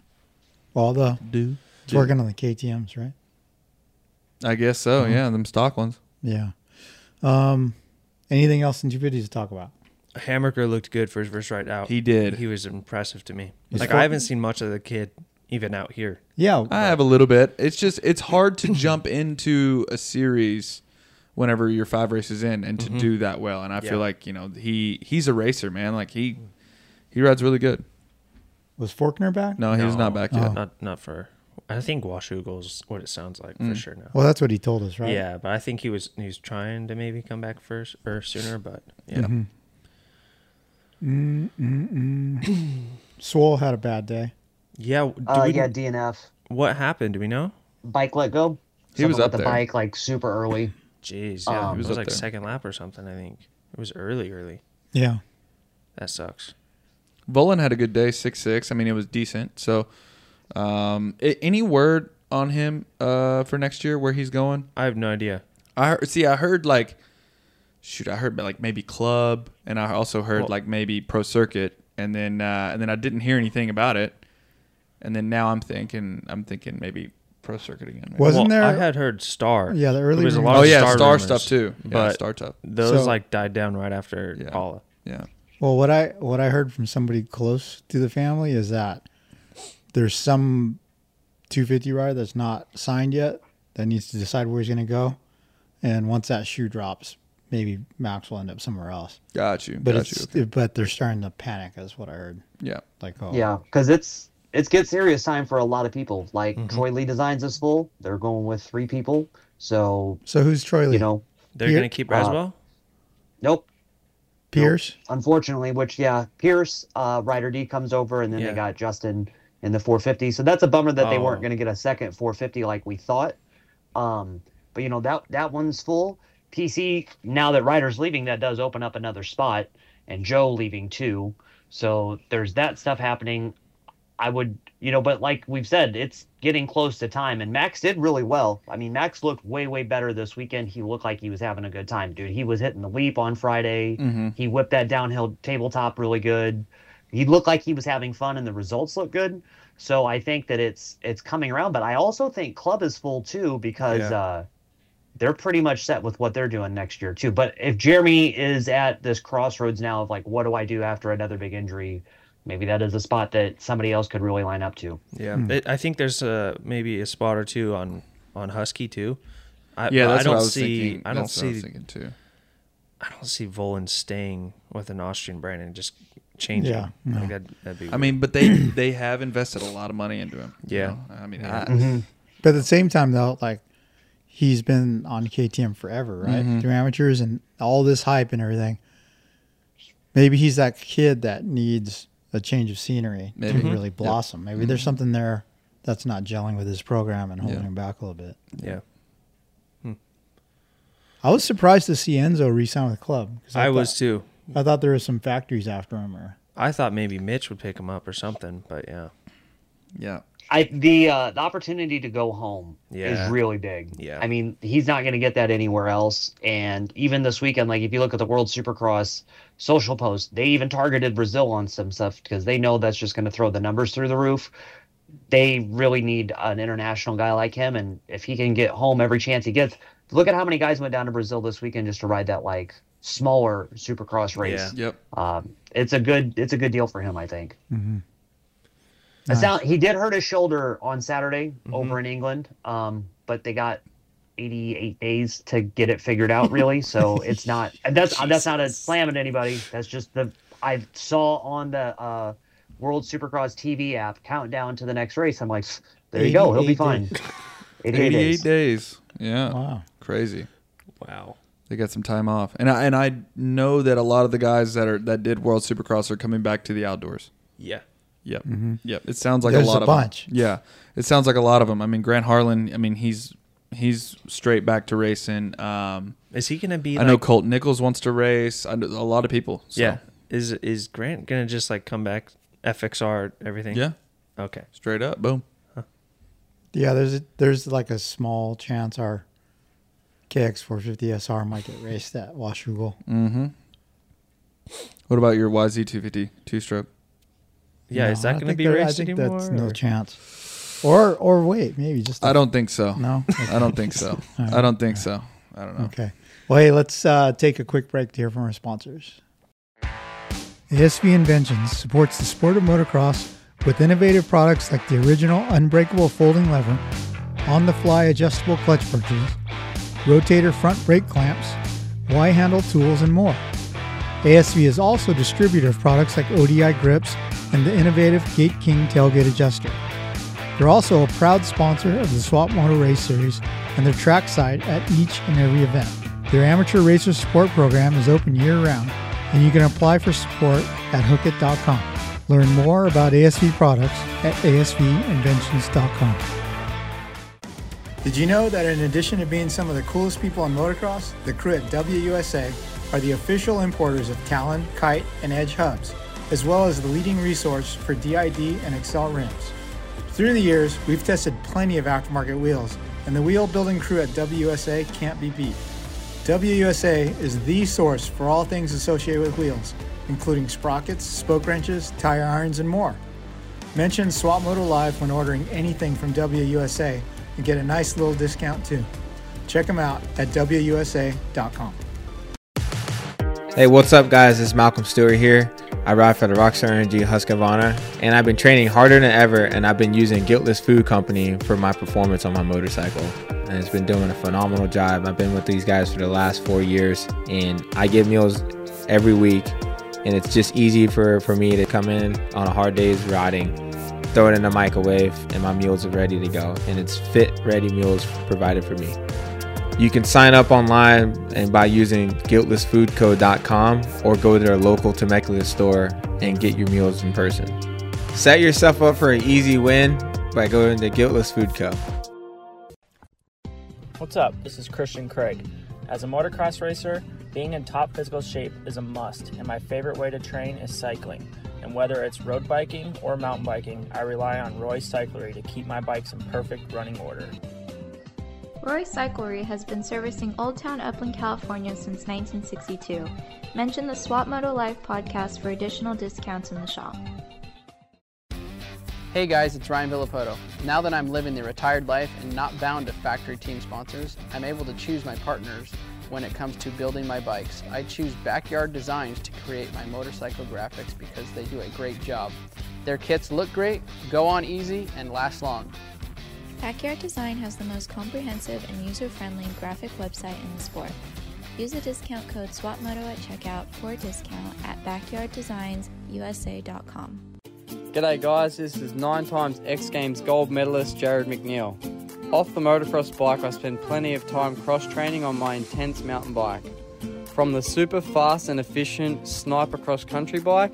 Well, the Do it's working on the KTM's, right? I guess so. Mm-hmm. Yeah, them stock ones. Yeah. Um, anything else in 250 to talk about? Hammaker looked good for his first ride out. He did. He was impressive to me. He's like full- I haven't seen much of the kid even out here. Yeah. I have a little bit. It's just it's hard to jump into a series whenever you're five races in and to do that well. And I Yeah. feel like you know he he's a racer, man. Like he he rides really good. Was Forkner back? No, he's not back yet. Oh. Not not for. I think Washougal is what it sounds like Mm. for sure now. Well, that's what he told us, right? Yeah, but I think he was he was trying to maybe come back first or sooner, but yeah. Mm-hmm. Swole had a bad day. Yeah, do Uh, we, yeah, DNF what happened? Do we know? bike let go. He was Something up the there. bike like super early. Jeez, yeah, Um, it was, was like there. second lap or something. I think it was early, early. Yeah. That sucks. Vohland had a good day, six six. I mean, it was decent. So, um, a- any word on him uh, for next year where he's going? I have no idea. I heard, see. I heard like, shoot, I heard like maybe club, and I also heard Well- like maybe pro circuit, and then uh, and then I didn't hear anything about it, and then now I'm thinking I'm thinking maybe pro circuit again. maybe. Wasn't well, there? I had heard Star. Yeah, the early There was a rumors- lot oh of yeah, Star, star, rumors, stuff too. Yeah, but star stuff. those So- like died down right after Yeah. Paula. Yeah, Well, what I what I heard from somebody close to the family is that there's some 250 rider that's not signed yet that needs to decide where he's going to go, and once that shoe drops, maybe Max will end up somewhere else. got you. But got it's you. but they're starting to panic, is what I heard. Yeah, Like, oh, Yeah, because it's it's get serious time for a lot of people. Like Mhm. Troy Lee Designs is full. They're going with three people. So So who's Troy Lee? you know, They're gonna keep uh, nope. Pierce. Unfortunately, which yeah, Pierce, uh, Ryder D comes over, and then Yeah. they got Justin in the 450. So that's a bummer that they Oh. weren't going to get a second 450 like we thought. Um, but you know that that one's full. PC now that Ryder's leaving, that does open up another spot, and Jo leaving too. So there's that stuff happening. I would, you know, but like we've said, it's getting close to time, and Max did really well. I mean, Max looked way way better this weekend. He looked like he was having a good time, dude. He was hitting the leap on Friday. mm-hmm. He whipped that downhill tabletop really good. He looked like he was having fun, and the results look good. So I think that it's it's coming around. But I also think club is full too because Yeah. uh, they're pretty much set with what they're doing next year too. But if Jeremy is at this crossroads now of like, what do I do after another big injury? Maybe that is a spot that somebody else could really line up to. Yeah, Hmm. it, I think there's uh maybe a spot or two on on Husky too. I, yeah. That's I don't what I was see. thinking. I don't That's what I was see. thinking too. I don't see Vohland staying with an Austrian brand and just changing. Yeah, no. Like that'd, that'd be. I mean, but they they have invested a lot of money into him. you Yeah. know? I mean, Yeah. I, But at the same time, though, like he's been on KTM forever, right? Mhm. Through amateurs and all this hype and everything. Maybe he's that kid that needs a change of scenery Maybe. to Mhm. really blossom. Maybe there's something there that's not gelling with his program and holding Yeah. him back a little bit. yeah, I was surprised to see Enzo re-sign with the club. 'cause I, thought, was too. I thought there was some factories after him, or I thought maybe Mitch would pick him up or something, but yeah, yeah. I the uh, the opportunity to go home Yeah. is really big. Yeah. I mean, he's not going to get that anywhere else. And even this weekend, like if you look at the World Supercross social post, they even targeted Brazil on some stuff because they know that's just going to throw the numbers through the roof. They really need an international guy like him, and if he can get home every chance he gets, look at how many guys went down to Brazil this weekend just to ride that like smaller Supercross race. Yeah. Yep. Um, it's a good it's a good deal for him, I think. Mhm. Nice. sound, he did hurt his shoulder on Saturday Mm-hmm. over in England, um, but they got 88 days to get it figured out, really. So it's not and that's that's not a slam at anybody. That's just the I saw on the uh, World Supercross TV app countdown to the next race. I'm like, there you go, he'll be fine. 88 88 days. days. Yeah. Wow. Crazy. Wow. They got some time off, and I and I know that a lot of the guys that are that did World Supercross are coming back to the outdoors. Yeah. Yep. Yep. It sounds like There's a lot a of bunch. Them. Yeah. It sounds like a lot of them. I mean, Grant Harlan. I mean, he's he's straight back to racing. Um, Is he gonna be? I know Colt Nichols wants to race. I know a lot of people. So. Yeah. Is is Grant gonna just like come back FXR everything? Yeah. Okay. Straight up. Boom. Yeah, there's a, there's like a small chance our KX450 SR might get raced at Washougal. Mm-hmm. What about your YZ250 two stroke? Yeah. No, is I that gonna think be raced I think anymore? That's no chance. Or or wait, maybe just I don't think so. no. I don't think so. I don't think so. I don't know. Okay. Well, hey, let's uh, take a quick break to hear from our sponsors. ASV Inventions supports the sport of motocross with innovative products like the original unbreakable folding lever, on the fly adjustable clutch perches, rotator front brake clamps, Y handle tools, and more. ASV is also a distributor of products like ODI grips and the innovative Gate King tailgate adjuster. They're also a proud sponsor of the Swap Moto Race Series and their track side at each and every event. Their amateur racer support program is open year round, and you can apply for support at hookit.com. Learn more about ASV products at asvinventions.com. Did you know that in addition to being some of the coolest people in motocross, the crew at WUSA are the official importers of Talon, Kite, and Edge hubs, as well as the leading resource for DID and Excel rims. Through the years, we've tested plenty of aftermarket wheels, and the wheel building crew at WUSA can't be beat. WUSA is the source for all things associated with wheels, including sprockets, spoke wrenches, tire irons, and more. Mention Swap Moto Live when ordering anything from WUSA and get a nice little discount too. Check them out at WUSA.com. Hey, what's up, guys? It's Malcolm Stewart here. I ride for the Rockstar Energy Husqvarna, and I've been training harder than ever. And I've been using Guiltless Food Company for my performance on my motorcycle, and it's been doing a phenomenal job. I've been with these guys for the last four years, and I get meals every week, and it's just easy for for me to come in on a hard day's riding, throw it in the microwave, and my meals are ready to go. And it's fit, ready meals provided for me. You can sign up online and by using guiltlessfoodco.com or go to their local Temecula store and get your meals in person. Set yourself up for an easy win by going to Guiltless Food Co. What's up? This is Christian Craig. As a motocross racer, being in top physical shape is a must, and my favorite way to train is cycling. And whether it's road biking or mountain biking, I rely on Roy Cyclery to keep my bikes in perfect running order. Roy Cyclery has been servicing Old Town Upland, California since 1962. Mention the Swap Moto Live podcast for additional discounts in the shop. Hey guys, it's Ryan Villopoto. Now that I'm living the retired life and not bound to factory team sponsors, I'm able to choose my partners when it comes to building my bikes. I choose Backyard Designs to create my motorcycle graphics because they do a great job. Their kits look great, go on easy, and last long. Backyard Design has the most comprehensive and user-friendly graphic website in the sport. Use the discount code SWAPMOTO at checkout for a discount at backyarddesignsusa.com. G'day guys, this is nine times X Games gold medalist Jarryd McNeil. Off the motocross bike, I spend plenty of time cross training on my intense mountain bike. From the super fast and efficient sniper cross country bike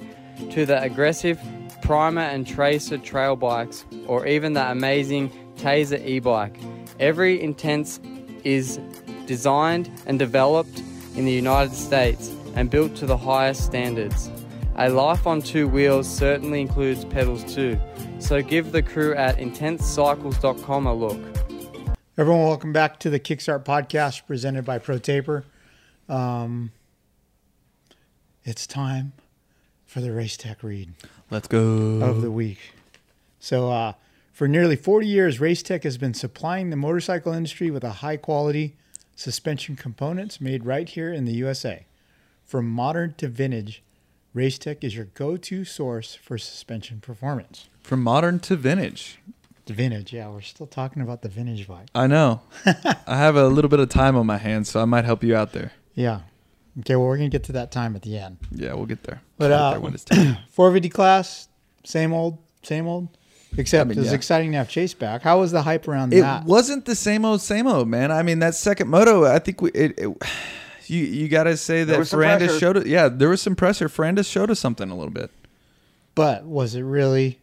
to the aggressive primer and tracer trail bikes, or even the amazing Tazer e bike. Every intense is designed and developed in the United States and built to the highest standards. A life on two wheels certainly includes pedals too, so give the crew at intensecycles.com a look. Everyone, welcome back to the Kickstart podcast presented by ProTaper. Um, it's time for the Race Tech read Let's go. of the week. So, uh, for nearly 40 years, Racetech has been supplying the motorcycle industry with a high quality suspension components made right here in the USA. From modern to vintage, Racetech is your go to source for suspension performance. From modern to vintage. The vintage, yeah, we're still talking about the vintage bike. I know. I have a little bit of time on my hands, so I might help you out there. Yeah. Okay, well, we're going to get to that time at the end. Yeah, we'll get there. But, We'll uh, there when 450 class, same old, same old. Except I mean, it was yeah. exciting to have Chase back. How was the hype around it that? It wasn't the same old, same old, man. I mean, that second moto, I think we, it, it you you got to say that was Ferrandis showed it. Yeah, there was some pressure. Ferrandis showed us something a little bit. But was it really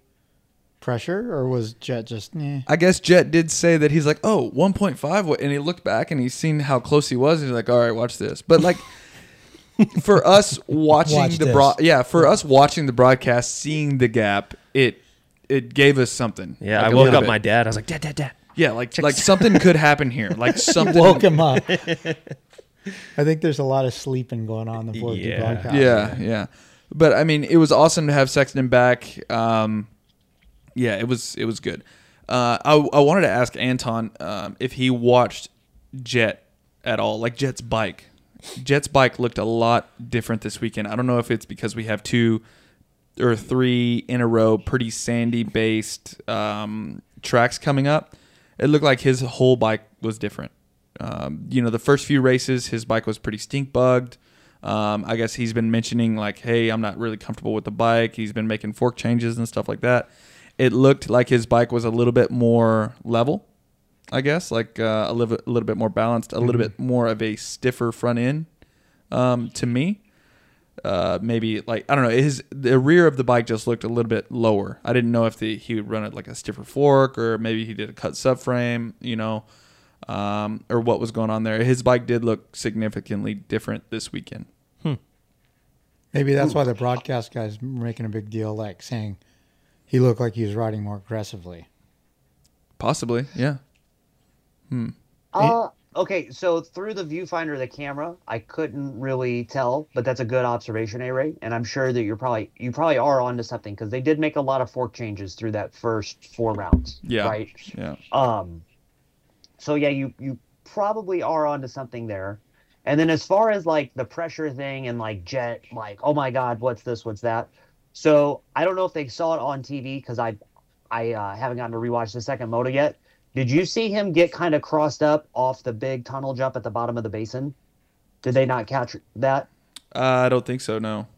pressure or was Jett just, eh? I guess Jett did say that he's like, oh, 1.5. And he looked back and he's seen how close he was. He's like, all right, watch this. But like, for us watching Watch the this. broad, yeah, for us watching the broadcast, seeing the gap, it it gave us something. Yeah, Like I a woke up bit. my dad. I was like, Dad, Dad, Dad. Yeah, like like something could happen here. Like something. Woke him up. I think there's a lot of sleeping going on in the 450 Yeah. broadcast. Yeah, yeah. But I mean, it was awesome to have Sexton back. Um, yeah, it was it was good. Uh, I I wanted to ask Anton um, if he watched Jett at all, like Jett's bike. Jett's bike looked a lot different this weekend. I don't know if it's because we have two or three in a row, pretty sandy based um, tracks coming up. It looked like his whole bike was different. Um, you know, the first few races, his bike was pretty stink bugged. Um, I guess he's been mentioning like, "Hey, I'm not really comfortable with the bike." He's been making fork changes and stuff like that. It looked like his bike was a little bit more level. I guess like uh, a little, a little bit more balanced, a little bit more of a stiffer front end um, to me. Uh, maybe like I don't know. His the rear of the bike just looked a little bit lower. I didn't know if the, he would run it like a stiffer fork or maybe he did a cut subframe. You know, um, or what was going on there. His bike did look significantly different this weekend. Maybe that's why the broadcast guy's making a big deal, like saying he looked like he was riding more aggressively. Possibly, yeah. Uh, okay, so through the viewfinder of the camera, I couldn't really tell, but that's a good observation, A Ray. And I'm sure that you're probably you probably are onto something because they did make a lot of fork changes through that first four rounds. Yeah. Right. Yeah. Um. So yeah, you you probably are onto something there. And then as far as like the pressure thing and like Jett, like oh my god, what's this, what's that? So I don't know if they saw it on TV because I I uh, haven't gotten to rewatch the second moto yet. Did you see him get kind of crossed up off the big tunnel jump at the bottom of the basin? Did they not catch that? Uh, I don't think so. No.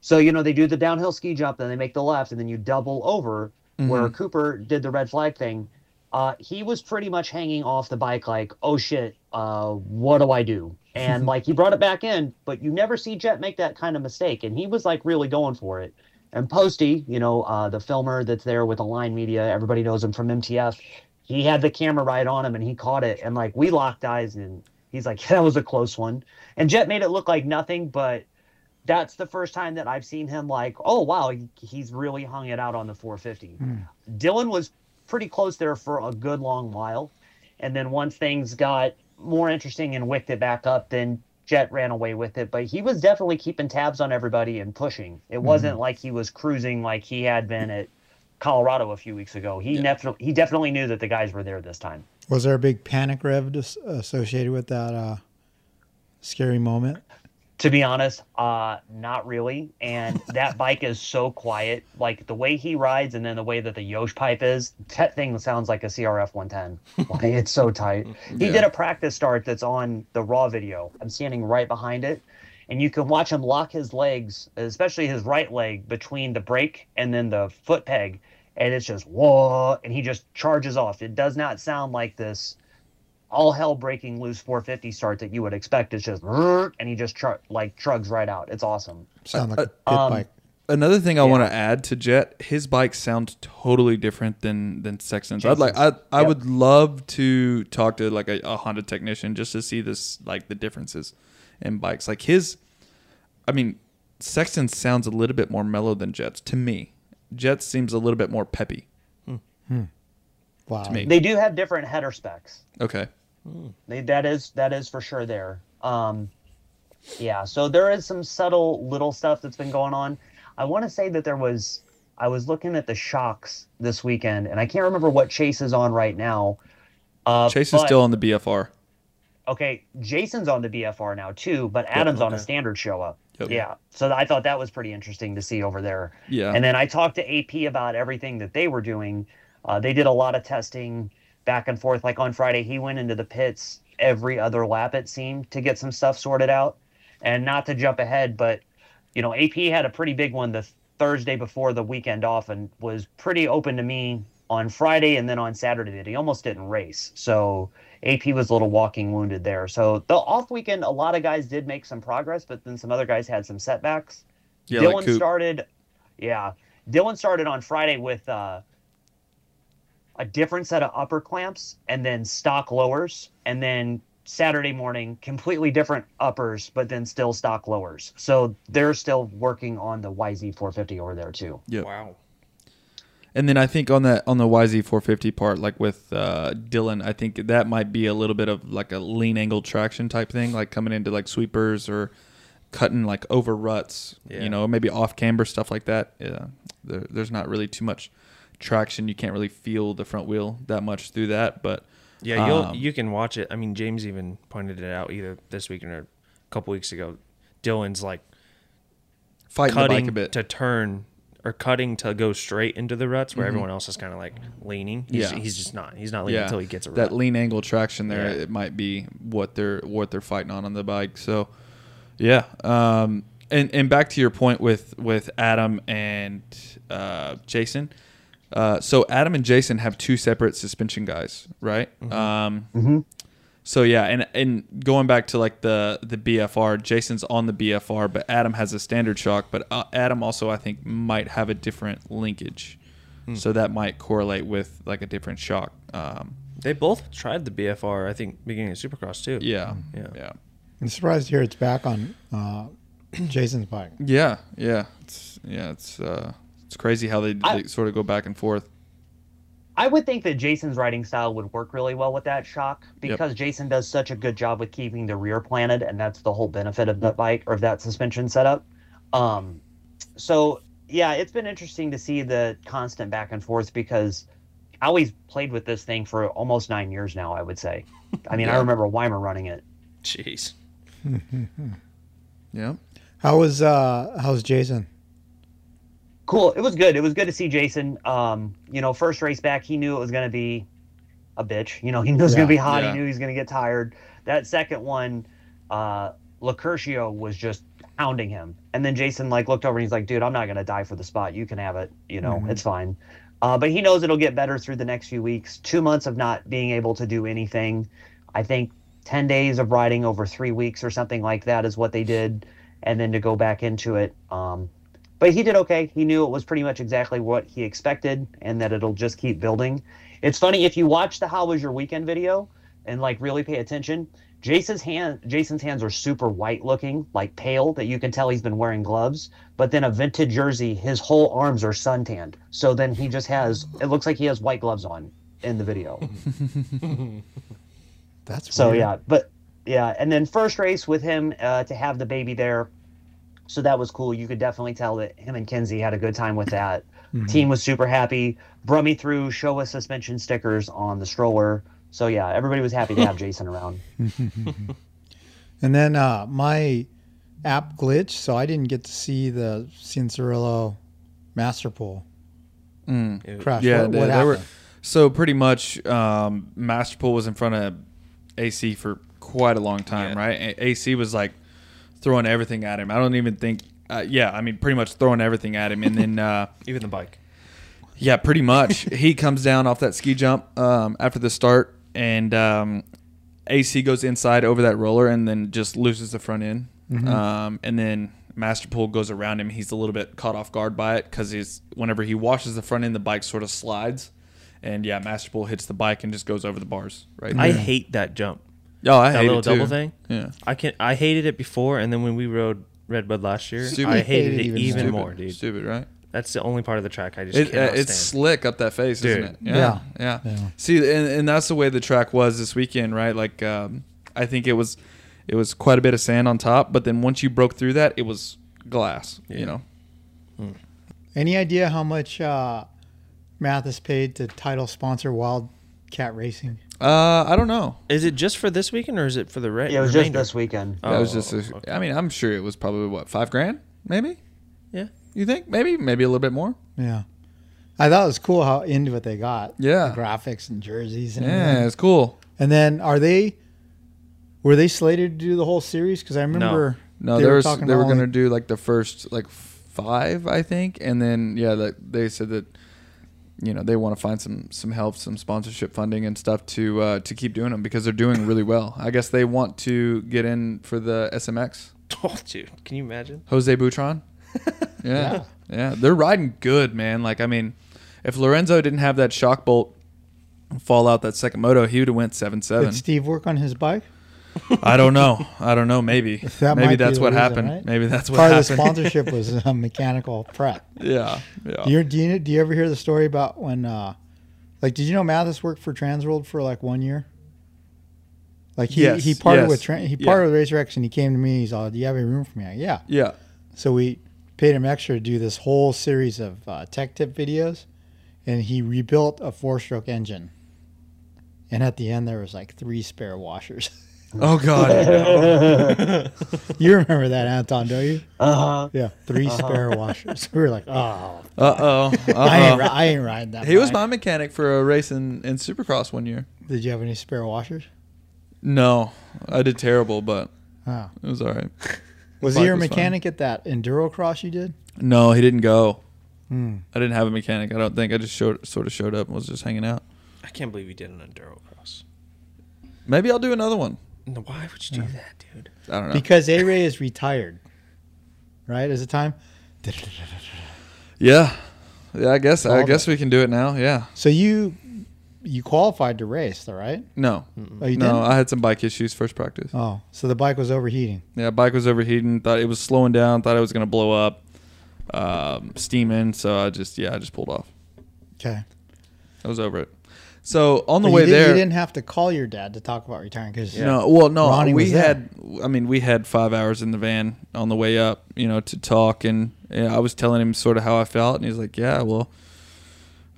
So you know they do the downhill ski jump, then they make the left, and then you double over where Cooper did the red flag thing. Uh, he was pretty much hanging off the bike, like, "Oh shit, uh, what do I do?" And like he brought it back in, but you never see Jett make that kind of mistake, and he was like really going for it. And Posty, you know, uh, the filmer that's there with Align Media, everybody knows him from MTF. He had the camera right on him, and he caught it, and like we locked eyes, and he's like, "That was a close one." And Jett made it look like nothing, but that's the first time that I've seen him like, oh wow, he, he's really hung it out on the 450. Dylan was pretty close there for a good long while, and then once things got more interesting and wicked it back up, then Jett ran away with it. But he was definitely keeping tabs on everybody and pushing. It wasn't like he was cruising like he had been at Colorado a few weeks ago. He definitely he definitely knew that the guys were there this time. Was there a big panic rev dis- associated with that uh, scary moment? To be honest, uh, not really. And that bike is so quiet. Like the way he rides, and then the way that the Yosh pipe is, that thing sounds like a CRF 110. Like, it's so tight. He did a practice start that's on the raw video. I'm standing right behind it, and you can watch him lock his legs, especially his right leg, between the brake and then the foot peg, and it's just whoa, and he just charges off. It does not sound like this all hell breaking loose 450 start that you would expect. It's just and he just char- like trugs right out. It's awesome. Sound like uh, a pit um, bike. Another thing I Yeah. want to add to Jett, his bike sounds totally different than than Sexton's. I'd like I I Yep. would love to talk to like a, a Honda technician just to see this like the differences in bikes. Like his, I mean, Sexton sounds a little bit more mellow than Jett's to me. Jett's seems a little bit more peppy hmm. Hmm. Hmm. Wow. to me. They do have different header specs. Okay. They, that is that is for sure there. Um, yeah, so there is some subtle little stuff that's been going on. I want to say that there was. I was looking at the shocks this weekend, and I can't remember what Chase is on right now. Uh, Chase is but- still on the BFR. okay. Jason's on the BFR now too, but Adam's on a standard show up. Yep. Yeah, so I thought that was pretty interesting to see over there. Yeah. And then I talked to AP about everything that they were doing. Uh, they did a lot of testing back and forth. Like on Friday, he went into the pits every other lap, it seemed, to get some stuff sorted out. And not to jump ahead, but, you know, AP had a pretty big one the Thursday before the weekend off and was pretty open to me on Friday and then on Saturday that he almost didn't race. So AP was a little walking wounded there. So the off weekend, a lot of guys did make some progress, but then some other guys had some setbacks. Yeah, Dylan like started, yeah. Dylan started on Friday with uh, a different set of upper clamps and then stock lowers, and then Saturday morning completely different uppers, but then still stock lowers. So they're still working on the YZ450 over there too. Yep. Wow. And then I think on that on the YZ450 part, like with uh, Dylan, I think that might be a little bit of like a lean angle traction type thing, like coming into like sweepers or cutting like over ruts, Yeah. you know, maybe off camber stuff like that. Yeah, there, there's not really too much traction. You can't really feel the front wheel that much through that, but Yeah, you'll um, you can watch it. I mean, James even pointed it out either this week or a couple weeks ago. Dylan's like fighting the bike cutting a bit. to turn or cutting to go straight into the ruts where everyone else is kind of like leaning. He's, Mm-hmm. Yeah. he's just not. He's not leaning until he gets a rut. that lean angle traction there. Yeah. It might be what they're what they're fighting on on the bike. So, yeah. Um, and and back to your point with with Adam and uh, Jason. Uh, so Adam and Jason have two separate suspension guys, right? Um, So yeah, and and going back to like the the BFR, Jason's on the BFR, but Adam has a standard shock. But uh, Adam also, I think, might have a different linkage, so that might correlate with like a different shock. Um, they both tried the BFR. I think beginning of Supercross too. yeah, Yeah. yeah, I'm surprised to hear it's back on uh, Jason's bike. yeah, yeah. It's yeah, it's uh, it's crazy how they, I- they sort of go back and forth. I would think that Jason's writing style would work really well with that shock because Jason does such a good job with keeping the rear planted, and that's the whole benefit of that bike or of that suspension setup. Um, so yeah, it's been interesting to see the constant back and forth because I always played with this thing for almost nine years now. I would say. I mean, I Yeah. remember Weimer running it. Jeez. Yeah, How was uh how's Jason? Cool. It was good. It was good to see Jason. Um, you know, first race back, he knew it was going to be a bitch. You know, he knew it was going to be hot. Yeah. He knew he was going to get tired. That second one, uh, Locurcio was just hounding him. And then Jason like looked over and he's like, dude, I'm not going to die for the spot. You can have it. You know, it's fine. Uh, but he knows it'll get better through the next few weeks. Two months of not being able to do anything. I think 10 days of riding over three weeks or something like that is what they did. And then to go back into it. Um, but he did okay. He knew it was pretty much exactly what he expected and that it'll just keep building. It's funny if you watch the How Was Your Weekend video and like really pay attention, Jason's hand Jason's hands are super white looking, like pale, that you can tell he's been wearing gloves. But then a vintage jersey, his whole arms are suntanned. So then he just has it looks like he has white gloves on in the video. That's So weird. yeah, but yeah, and then first race with him uh, to have the baby there, so that was cool. You could definitely tell that him and Kenzie had a good time with that. Team was super happy. Brummy show us suspension stickers on the stroller. So yeah, everybody was happy to have Jason around. And then uh, my app glitched, so I didn't get to see the Cianciarulo Master Pool It- crash. yeah. what, they, what they happened? were so pretty much. Um, Masterpool was in front of AC for quite a long time, Yeah. right? A- AC was like throwing everything at him. I don't even think. Uh, yeah, I mean, pretty much throwing everything at him, and then. Uh, Even the bike. Yeah, pretty much. he comes down off that ski jump um, after the start, and um, AC goes inside over that roller, and then just loses the front end. Um, and then Masterpool goes around him. He's a little bit caught off guard by it because he's whenever he washes the front end, the bike sort of slides, and yeah, Masterpool hits the bike and just goes over the bars. Right. I hate that jump. Oh, I That hate little it too. double thing. Yeah. I can I hated it before, and then when we rode Redbud last year, Stupid. I hated Hated it even even Stupid. more, dude. Stupid, right? That's the only part of the track I just It, uh, cannot it's stand. slick up that face, isn't it? Yeah, yeah. Yeah. See, and, and that's the way the track was this weekend, right? Like, um, I think it was, it was quite a bit of sand on top, but then once you broke through that, it was glass. You Yeah. know, Any idea how much uh, Matthes paid to title sponsor Wildcat Racing? Uh, I don't know. Is it just for this weekend or is it for the re- Yeah, it was just this weekend. that was Oh, just. A, okay. I mean, I'm sure it was probably what five grand, maybe. Yeah. You think maybe maybe a little bit more? Yeah. I thought it was cool how into it they got. Yeah. The graphics and jerseys and Yeah, everything. it's cool. And then are they were they slated to do the whole series? Because I remember No, they there were was talking they were gonna do like the first like five, I think, and then yeah, that they said that you know they want to find some some help, some sponsorship funding and stuff to uh, to keep doing them because they're doing really well. I guess they want to get in for the SMX. Oh, dude, can you imagine? Jose Butron. yeah, yeah, they're riding good, man. Like I mean, if Lorenzo didn't have that shock bolt fall out that second moto, he would have went seven seven. Did Steve work on his bike? I don't know. I don't know. Maybe That maybe that's what reason, happened. right? Maybe that's what happened. Part of the sponsorship was uh, mechanical prep. yeah, yeah. Do you, do you do you ever hear the story about when uh like did you know Matthes worked for Transworld for like one year? Like he, Yes, he parted yes, with Tran he yeah. parted with Racer X and he came to me. He's all, "Do you have any room for me?" I, yeah. Yeah. So we paid him extra to do this whole series of uh, tech tip videos, and he rebuilt a four stroke engine. And at the end, there was like three spare washers. Oh God. you remember that, Anton? Don't you? Uh huh. Yeah, 3 spare washers. We were like, oh, Uh oh. I ain't, I ain't riding that. He was my mechanic for a race in, in Supercross one year. Did you have any spare washers? No, I did terrible, but Oh. it was all right. Was he your was fine. mechanic at that enduro cross you did? No, he didn't go. Hmm. I didn't have a mechanic. I don't think. I just showed, sort of showed up and was just hanging out. I can't believe you did an enduro cross. Maybe I'll do another one. No, why would you do that, dude? I don't know. Because A Ray is retired, right? Is it time? yeah, yeah. I guess. I guess that. we can do it now. Yeah. So you you qualified to race, though, right? No. Oh, you no, didn't? I had some bike issues first practice. Oh, so the bike was overheating. Yeah, bike was overheating. Thought it was slowing down. Thought it was gonna blow up. Um, steaming. So I just yeah, I just pulled off. Okay. I was over it. So on the But way you, did, there, you didn't have to call your dad to talk about retiring because No, well, no, Ronnie we had. I mean, we had five hours in the van on the way up, you know, to talk, and yeah, I was telling him sort of how I felt, and he's like, "Yeah, well,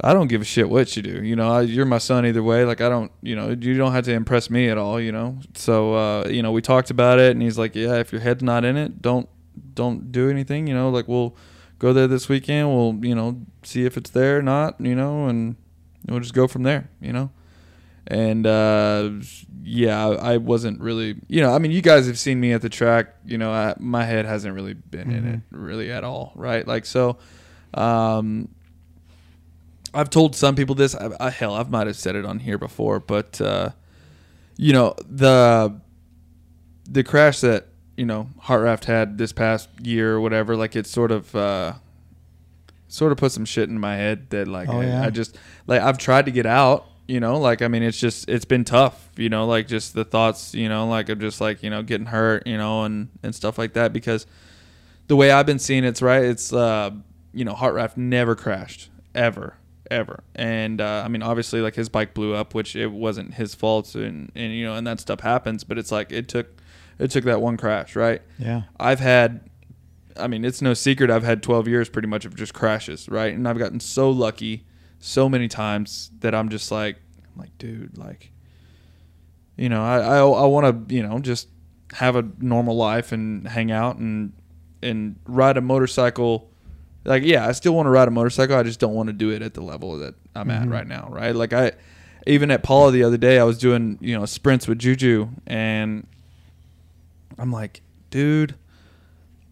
I don't give a shit what you do. You know, I, you're my son either way. Like, I don't, you know, you don't have to impress me at all. You know." So, uh, you know, we talked about it, and he's like, "Yeah, if your head's not in it, don't, don't do anything. You know, like we'll go there this weekend. We'll, you know, see if it's there or not. You know, and we'll just go from there. You know." and uh, yeah, I wasn't really, you know, I mean, you guys have seen me at the track, you know, I, my head hasn't really been in it really at all, right? Like, so, um, I've told some people this. I, I, hell, I might have said it on here before, but uh, you know, the the crash that you know Hartranft had this past year or whatever, like it sort of. Uh, Sort of put some shit in my head that like Oh, I, yeah? I just like I've tried to get out, you know, like I mean it's just it's been tough, you know, like just the thoughts, you know, like of just like, you know, getting hurt, you know, and and stuff like that because the way I've been seeing it's right, it's uh you know, Hartranft never crashed ever ever. And uh, I mean obviously like his bike blew up, which it wasn't his fault and and you know, and that stuff happens, but it's like it took it took that one crash, right? yeah, I've had, I mean, it's no secret. I've had 12 years pretty much of just crashes, right? And I've gotten so lucky so many times that I'm just like, I'm like, dude, like, you know, I I, I want to, you know, just have a normal life and hang out and and ride a motorcycle. Like, yeah, I still want to ride a motorcycle. I just don't want to do it at the level that I'm at mm-hmm. right now, right? Like, I even at Pala the other day, I was doing you know sprints with Juju, and I'm like, dude,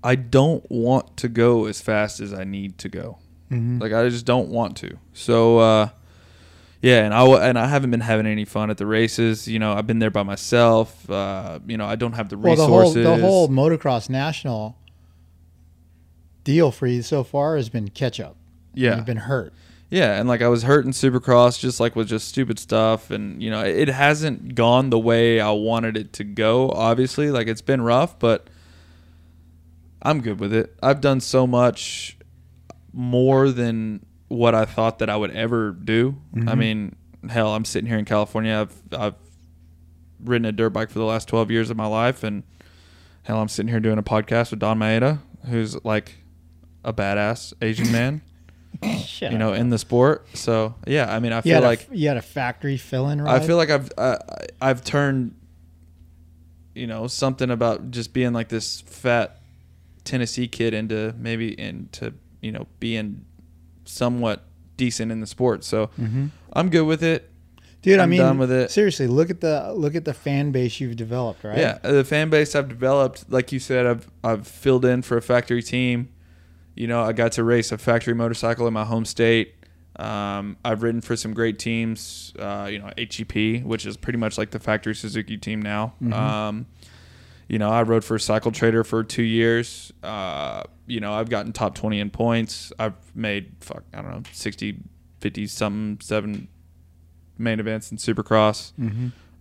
I don't want to go as fast as I need to go. Like I just don't want to. So uh, yeah, and I and I haven't been having any fun at the races. You know, I've been there by myself. Uh, you know, I don't have the well, the whole the whole motocross national deal for you so far has been catch up. yeah, you've been hurt. Yeah, and like I was hurt in Supercross, just like with just stupid stuff, and you know it hasn't gone the way I wanted it to go. Obviously, like it's been rough, but I'm good with it. I've done so much more than what I thought that I would ever do. I mean, hell, I'm sitting here in California. I've I've ridden a dirt bike for the last 12 years of my life, and hell, I'm sitting here doing a podcast with Donn Maeda, who's like a badass Asian man, you up. know, in the sport. So yeah, I mean, I you feel like a, you had a factory fill-in I feel like I've uh, I've turned, you know, something about just being like this fat Tennessee kid into maybe into you know being somewhat decent in the sport. So I'm good with it. dude. I I'm mean, done with it. seriously, look at the look at the fan base you've developed, right? Yeah, the fan base I've developed, like you said, I've I've filled in for a factory team. You know, I got to race a factory motorcycle in my home state. Um, I've ridden for some great teams. Uh, you know, HEP, which is pretty much like the factory Suzuki team now. Um, you know, I rode for Cycle Trader for two years. Uh, you know, I've gotten top 20 in points. I've made, fuck, I don't know, 60, 50 something, seven main events in Supercross.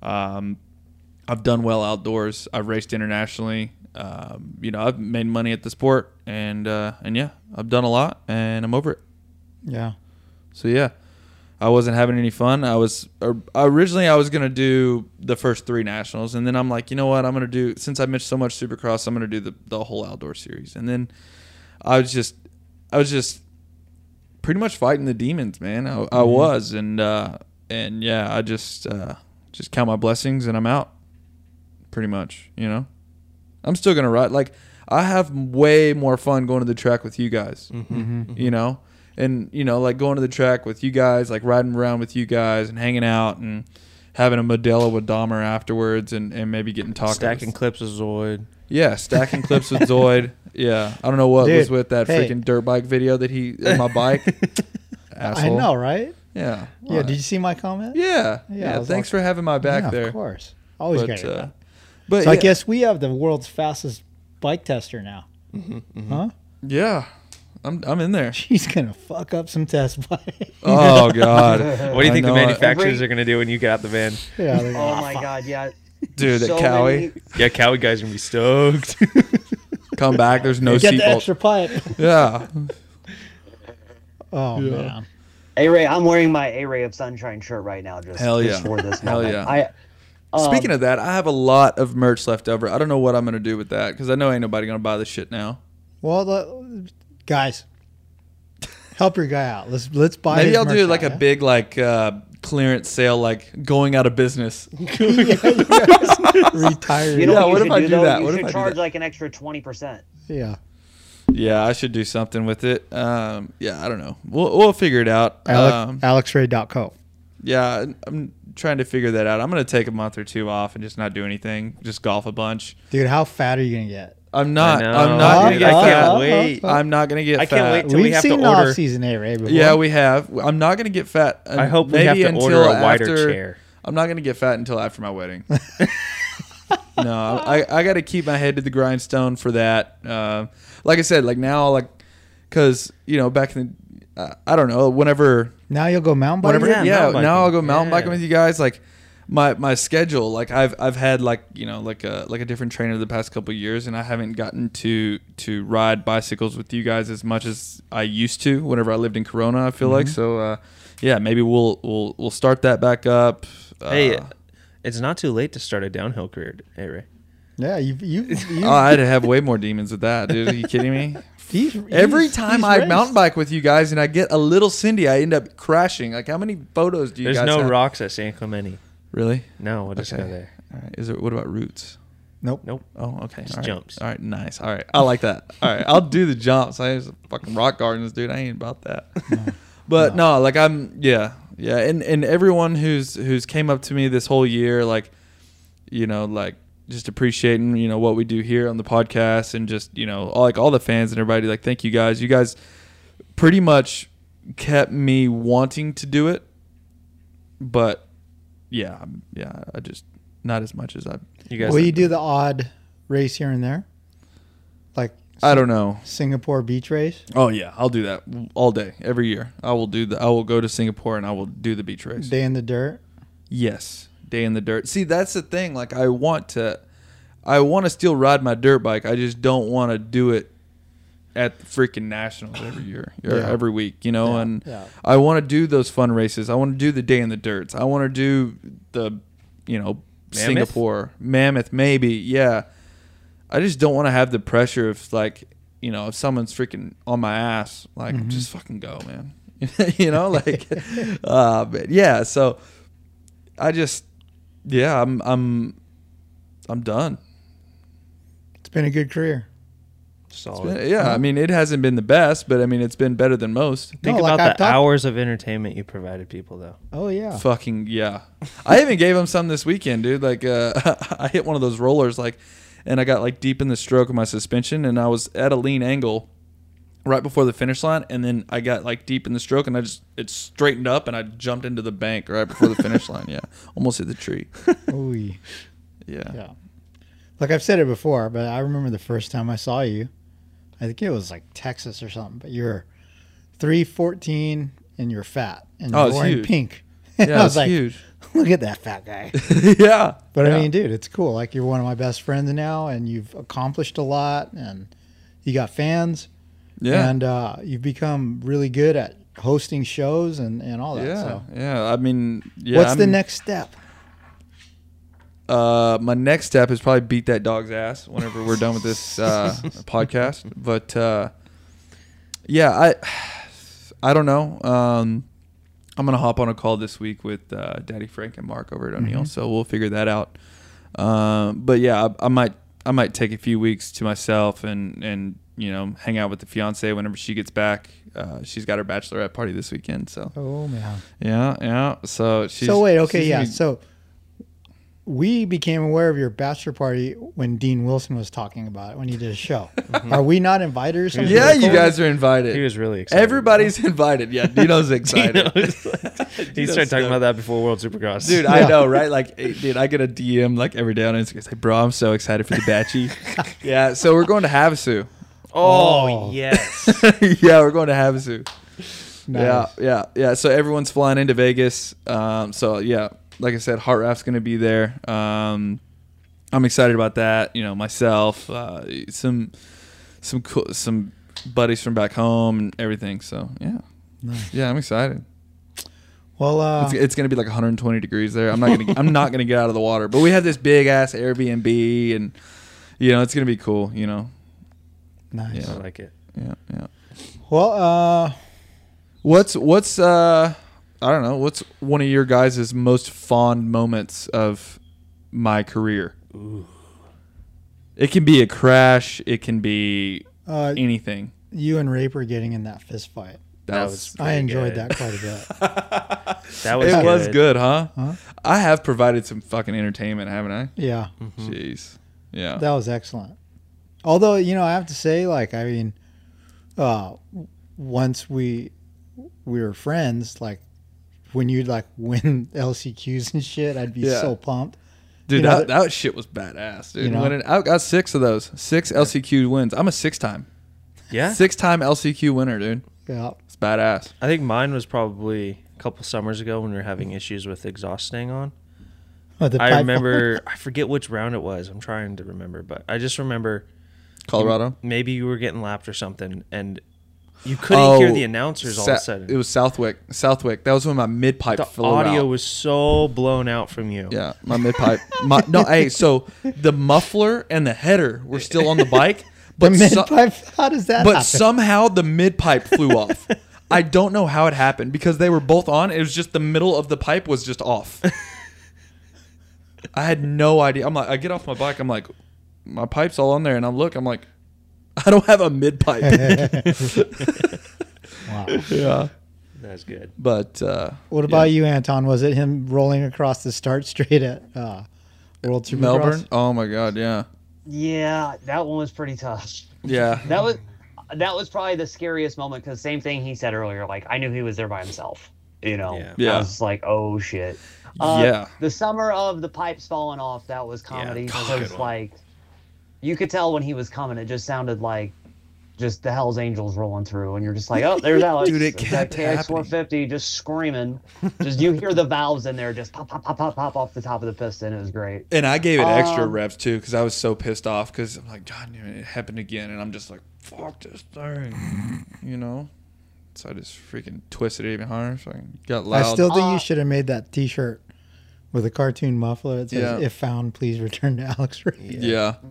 Um, I've done well outdoors. I've raced internationally. Um, you know, I've made money at the sport, and uh, and yeah, I've done a lot, and I'm over it. yeah. So yeah, I wasn't having any fun. I was originally I was gonna do the first three nationals, and then I'm like, you know what? I'm gonna do since I missed so much Supercross, I'm gonna do the the whole outdoor series. And then I was just I was just pretty much fighting the demons, man. I, I was, and uh, and yeah, I just uh, just count my blessings, and I'm out. Pretty much, you know. I'm still gonna ride. Like I have way more fun going to the track with you guys you know and you know like going to the track with you guys like riding around with you guys and hanging out and having a Modelo with Dahmer afterwards and, and maybe getting tacos. Stacking clips of Zoid. yeah stacking clips with Zoid yeah I don't know what was with that hey. freaking dirt bike video that he in my bike asshole I know, right? yeah Yeah. What? Did you see my comment? yeah Yeah, yeah, thanks like- for having my back Yeah, there Of course. Always but got your uh, but So I guess we have the world's fastest bike tester now. Mm-hmm, Huh? yeah I'm I'm in there She's gonna fuck up some test bikes. oh god What do you I think the know it. manufacturers Every- are going to do when you get out the van? yeah. they're Oh gonna- my god, yeah. dude that So Kawi many- Yeah, Kawi guys are going to be stoked. come back there's no Get the seatbelt extra pipe. yeah Oh Yeah. man. A Ray, I'm wearing my A Ray of Sunshine shirt right now. Just Hell just yeah. for this Hell moment. yeah. I, um, Speaking of that, I have a lot of merch left over. I don't know what I'm gonna do with that because I know ain't nobody gonna buy this shit now. Well, the, guys, help your guy out. Let's let's buy. Maybe I'll do merch like out, a yeah? big like uh, clearance sale, like going out of business. retire. you know Yeah, what you what should if I do, do though? that? You What if should I do charge that? like an extra twenty percent. yeah. Yeah, I should do something with it. Um, yeah, I don't know. We'll we'll figure it out. Alex, Um, AlexRay.co. yeah, I'm trying to figure that out. I'm gonna take a month or two off and just not do anything. Just golf a bunch. Dude, how fat are you gonna get? I'm not. I'm not Uh, gonna get fat. uh, wait. I'm not gonna get I fat. can't wait till we We've have to seen order. off-season A Ray before. Yeah, we have. I'm not gonna get fat. I hope we maybe have to until order a wider after- chair. I'm not gonna get fat until after my wedding. no, I I got to keep my head to the grindstone for that. Uh, like I said, like now, like because you know back in the, uh, I don't know whenever Now you'll go mountain biking. whenever Yeah, yeah, mountain now I'll go mountain Yeah. biking with you guys like. My, my schedule like I've I've had like you know like a like a different trainer the past couple of years and I haven't gotten to to ride bicycles with you guys as much as I used to whenever I lived in Corona I feel like Mm-hmm. so uh, yeah maybe we'll we'll we'll start that back up Hey, Uh, it's not too late to start a downhill career. Hey, Ray. Yeah, you you. you oh, I'd have way more demons with that, dude. Are you kidding me? he's- Every he's- time he's I raced. mountain bike with you guys and I get a little Cindy, I end up crashing. Like, how many photos do you have? There's guys no have? rocks at San Clemente. Really? No, we'll just Okay. go there. All right. Is there? What about roots? Nope. Nope. Oh, okay. Just All right. jumps. All right. Nice. All right. I like that. All right. I'll do the jumps. I have fucking rock gardens, dude. I ain't about that. but no. like I'm. Yeah. Yeah. And and everyone who's who's came up to me this whole year, like, you know, like just appreciating you know what we do here on the podcast and just you know all, like all the fans and everybody like thank you guys you guys pretty much kept me wanting to do it but yeah I'm- yeah i just not as much as i You guys. Will you do the odd race here and there, like i don't know Singapore beach race? oh yeah i'll do that all day every year i will do the i will go to singapore and i will do the beach race Day in the dirt. Yes, day in the dirt. See, that's the thing. Like, I want to, I want to still ride my dirt bike. I just don't want to do it at the freaking nationals every year or Yeah. every week, you know. and yeah. I want to do those fun races. I want to do the day in the dirts. I want to do the, you know, Singapore, Mammoth, maybe. Yeah. I just don't want to have the pressure of like, you know, if someone's freaking on my ass, like Mm-hmm. just fucking go, man. you know, like, uh, but yeah. So I just, yeah, I'm, I'm, I'm done. It's been a good career. Solid. Yeah, I mean, it hasn't been the best, but I mean, it's been better than most. Think No, about I've the talked- hours of entertainment you provided people, though. Oh yeah. Fucking yeah. I even gave them some this weekend, dude. Like uh, I hit one of those rollers like and I got like deep in the stroke of my suspension and I was at a lean angle right before the finish line and then I got like deep in the stroke and I just it straightened up and I jumped into the bank right before the finish line. Yeah. Almost hit the tree. Ooh, yeah. Yeah. Like I've said it before, but I remember the first time I saw you. I think it was like Texas or something. But you're three fourteen and you're fat and Oh, you're wearing huge. pink. And Yeah, I was like, huge. look at that fat guy. yeah. But Yeah. I mean, dude, it's cool. Like you're one of my best friends now, and you've accomplished a lot, and you got fans, Yeah. and uh, you've become really good at hosting shows and and all that. yeah. So, Yeah. I mean, yeah. what's the I'm- next step? Uh, my next step is probably beat that dog's ass whenever we're done with this uh, podcast. But uh, yeah, I I don't know. Um, I'm gonna hop on a call this week with uh, Daddy Frank and Mark over at O'Neill, so we'll figure that out. Um, but yeah, I, I might I might take a few weeks to myself and and you know hang out with the fiance whenever she gets back. Uh, she's got her bachelorette party this weekend, so Oh man. yeah, yeah. So she's so wait, okay, yeah. So we became aware of your bachelor party when Dean Wilson was talking about it when he did a show. Are we not invited or something? yeah, you guys are invited. He was really excited. Everybody's invited. Yeah, Dino's excited. he started talking about that before World Supercross. Dude, I know, right? Like, eh, dude, I get a DM like every day on Instagram. Like, bro, I'm so excited for the batchy. yeah, so we're going to Havasu. oh, yes. yeah, we're going to Havasu. Nice. Yeah, yeah, yeah. So everyone's flying into Vegas. Um, so yeah, like I said, Hartranft's going to be there. Um, I'm excited about that. You know, myself, uh, some, some, cool, some buddies from back home and everything. So yeah, yeah, I'm excited. Well, uh, It's, it's gonna be like 120 degrees there. I'm not gonna I'm not gonna get out of the water. But we have this big ass Airbnb, and you know it's gonna be cool. You know, nice. I like it. yeah, yeah. Well, uh, What's what's uh I don't know. What's one of your guys' most fond moments of my career? It can be a crash. It can be uh, anything. you and Raper getting in that fist fight. That, That was, was I enjoyed good. that quite a bit. That was it was good. good, huh? Huh? I have provided some fucking entertainment, haven't I? Yeah, Jeez. Yeah. that was excellent. Although you know, I have to say, like, I mean, uh, once we we were friends, like when you'd like win LCQs and shit, I'd be Yeah. so pumped. Dude, You know, that, that shit was badass, dude. You know? Winning, I got six of those. Six LCQ wins. I'm a six time. Yeah. Six time LCQ winner, dude. Yeah, It's badass. I think mine was probably a couple summers ago when we were having issues with exhaust staying on. Oh, I remember, I forget which round it was. I'm trying to remember, but I just remember Colorado. maybe you were getting lapped or something, and you couldn't hear Oh, the announcers all Sa- of a sudden. It was Southwick. Southwick. That was when my mid pipe the audio out. was so blown out from you. Yeah, my mid pipe. No, hey, so the muffler and the header were still on the bike, the but mid so- pipe. How does that but happen? somehow the mid pipe flew off. I don't know how it happened because they were both on. It was just the middle of the pipe was just off. I had no idea. I'm like, I get off my bike. I'm like, my pipe's all on there, and I look. I'm like, I don't have a mid pipe. wow. yeah, That's good. but uh, What about you, Anton? Was it him rolling across the start straight at uh, World Supercross? Melbourne. Oh my god, yeah, Yeah, that one was pretty tough. yeah. That was that was probably the scariest moment because same thing he said earlier. Like I knew he was there by himself. You know, Yeah. Yeah. I was like, oh shit. Uh, Yeah. The summer of the pipes falling off, that was comedy God, because good one. like you could tell when he was coming, it just sounded like just the Hell's Angels rolling through, and you're just like, oh, there's Alex. Dude, it It's that kept KX450 just screaming. just you hear the valves in there just pop, pop, pop, pop, pop off the top of the piston. It was great. And I gave it extra Um, reps too because I was so pissed off because I'm like, God, damn it, it happened again, and I'm just like, fuck this thing, you know. So I just freaking twisted it even harder. So I got loud. I still think Uh, you should have made that T-shirt with a cartoon muffler. It says, Yeah. "If found, please return to Alex Reed." yeah.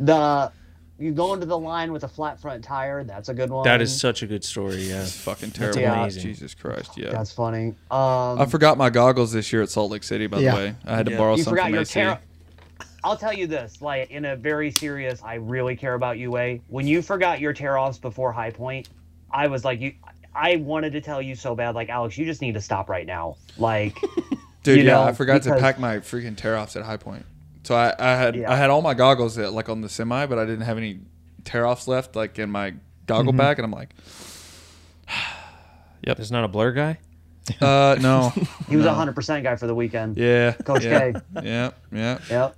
The you go into the line with a flat front tire. That's a good one. That is such a good story. Yeah. It's fucking terrible. amazing. Jesus Christ. Yeah. That's funny. Um, I forgot my goggles this year at Salt Lake City. By Yeah. the way, I had to Yeah. borrow you some forgot from your AC. tear. I'll tell you this, like in a very serious, I really care about you way. When you forgot your tear offs before High Point, I was like, you. I wanted to tell you so bad, like Alex, you just need to stop right now. Like, Dude, you yeah, know, I forgot to pack my freaking tear offs at High Point. So I, I had Yeah. I had all my goggles at, like on the semi, but I didn't have any tear offs left like in my goggle bag, and I'm like, yep. There's not a blur guy. uh, no, he was a No. hundred percent guy for the weekend. yeah, Coach yeah, K. yeah, yeah. Yep.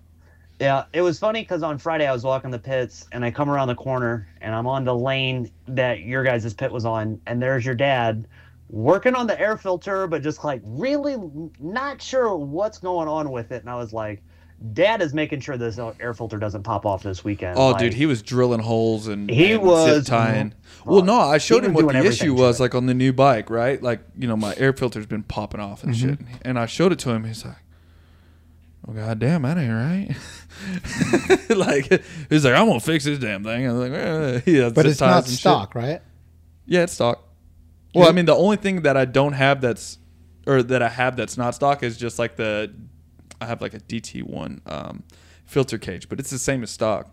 Yeah, it was funny because on Friday I was walking the pits and I come around the corner and I'm on the lane that your guys' pit was on, and there's your dad working on the air filter, but just like really not sure what's going on with it. And I was like, Dad is making sure this air filter doesn't pop off this weekend. Oh, Like, dude, he was drilling holes and He and was- zip tying. Well, no, I showed He him what the issue was, like on the new bike, right? Like you know, my air filter's been popping off and shit, and I showed it to him. He's like, "Oh god damn, that ain't right." like he's like, "I'm gonna fix this damn thing." I was like, eh. "Yeah, But it's ties not and shit. stock, right? Yeah, it's stock. Well, I mean, the only thing that I don't have that's, or that I have that's not stock is just like the, I have like a DT one um, filter cage, but it's the same as stock.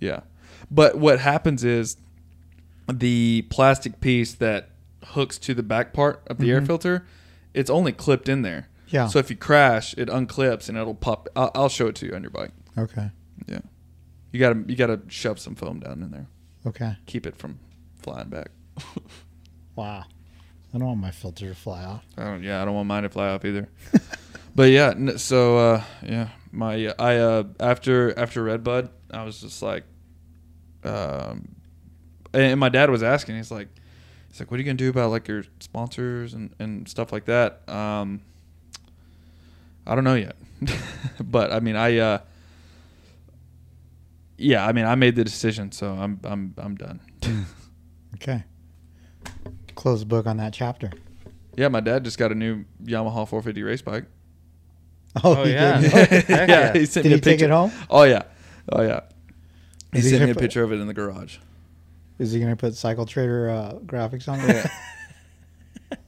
Yeah, but what happens is, the plastic piece that hooks to the back part of the air filter, it's only clipped in there. Yeah. So if you crash, it unclips and it'll pop. I'll, I'll show it to you on your bike. Okay. Yeah. You gotta you gotta shove some foam down in there. Okay. Keep it from flying back. Wow. I don't want my filter to fly off. I don't, yeah, I don't want mine to fly off either. but yeah, so uh, yeah, my I uh, after after Redbud, I was just like, um, and my dad was asking, he's like, he's like, what are you gonna do about like your sponsors and and stuff like that? Um, I don't know yet, but I mean, I uh, yeah, I mean, I made the decision, so I'm I'm I'm done. Okay. Close the book on that chapter. yeah, my dad just got a new Yamaha 450 race bike. Oh, Oh, he yeah. did. Heck yeah. he sent Did me a he take picture. it home? Oh yeah, oh yeah. He Is he sent gonna me a put- picture of it in the garage. Is he going to put Cycle Trader uh, graphics on it?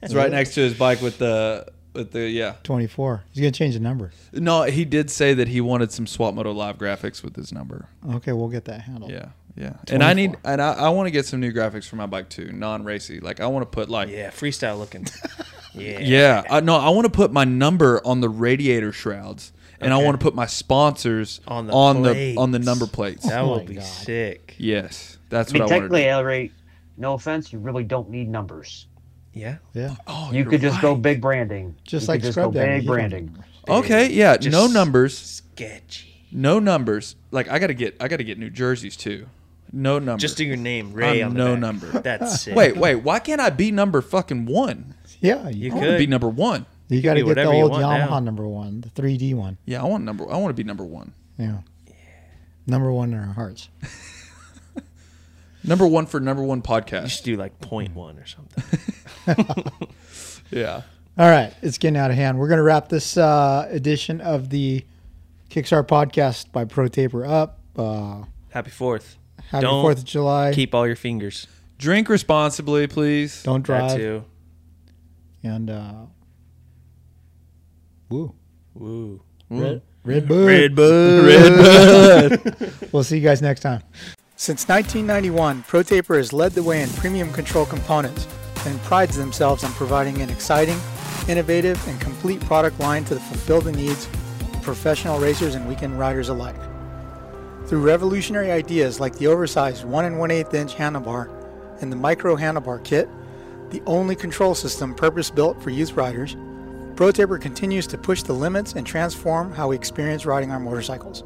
It's right next to his bike with the with the yeah. 24. He's going to change the number. No, he did say that he wanted some Swap Moto Live graphics with his number. Okay, we'll get that handled. Yeah, yeah. And I need and I, I want to get some new graphics for my bike too, non-racy. Like I want to put like Yeah, freestyle looking. Yeah. yeah. I, no, I want to put my number on the radiator shrouds, and I want to put my sponsors On the on the on the number plates. That Oh will be God. sick. yes, that's I mean, what I want technically, do. Ellery, no offense, you really don't need numbers. Yeah. Yeah. Oh, oh You could just go big branding. Just You like could just go big branding. need. Okay, yeah, Just no numbers. Sketchy. No numbers. Like I gotta get I gotta get new jerseys too. No number. Just do your name, Ray, I'm on the no back. number. That's sick. Wait, wait. Why can't I be number fucking one? Yeah, You you, I want to could. be number one. you got to be get the whatever you old want Yamaha now. number one, the 3D one. Yeah, I want number. I want to be number one. Yeah. Number one in our hearts. Number one for number one You podcast. should do like point one or something. Yeah. All right, it's getting out of hand. We're going to wrap this uh, edition of the Kickstarter podcast by Pro Taper up. Uh, Happy Fourth. Happy Don't 4th of July. Keep all your fingers. Drink responsibly, please. Don't That drive. too. And, uh, woo. Woo. Red, Red Bull. Red Bud. Red Bud. We'll see you guys next time. Since 1991, ProTaper has led the way in premium control components and prides themselves on providing an exciting, innovative, and complete product line to fulfill the needs of professional racers and weekend riders alike. Through revolutionary ideas like the oversized 1 and 1 8 inch handlebar and the micro handlebar kit, the only control system purpose built for youth riders, ProTaper continues to push the limits and transform how we experience riding our motorcycles.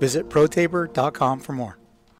Visit protaper.com for more.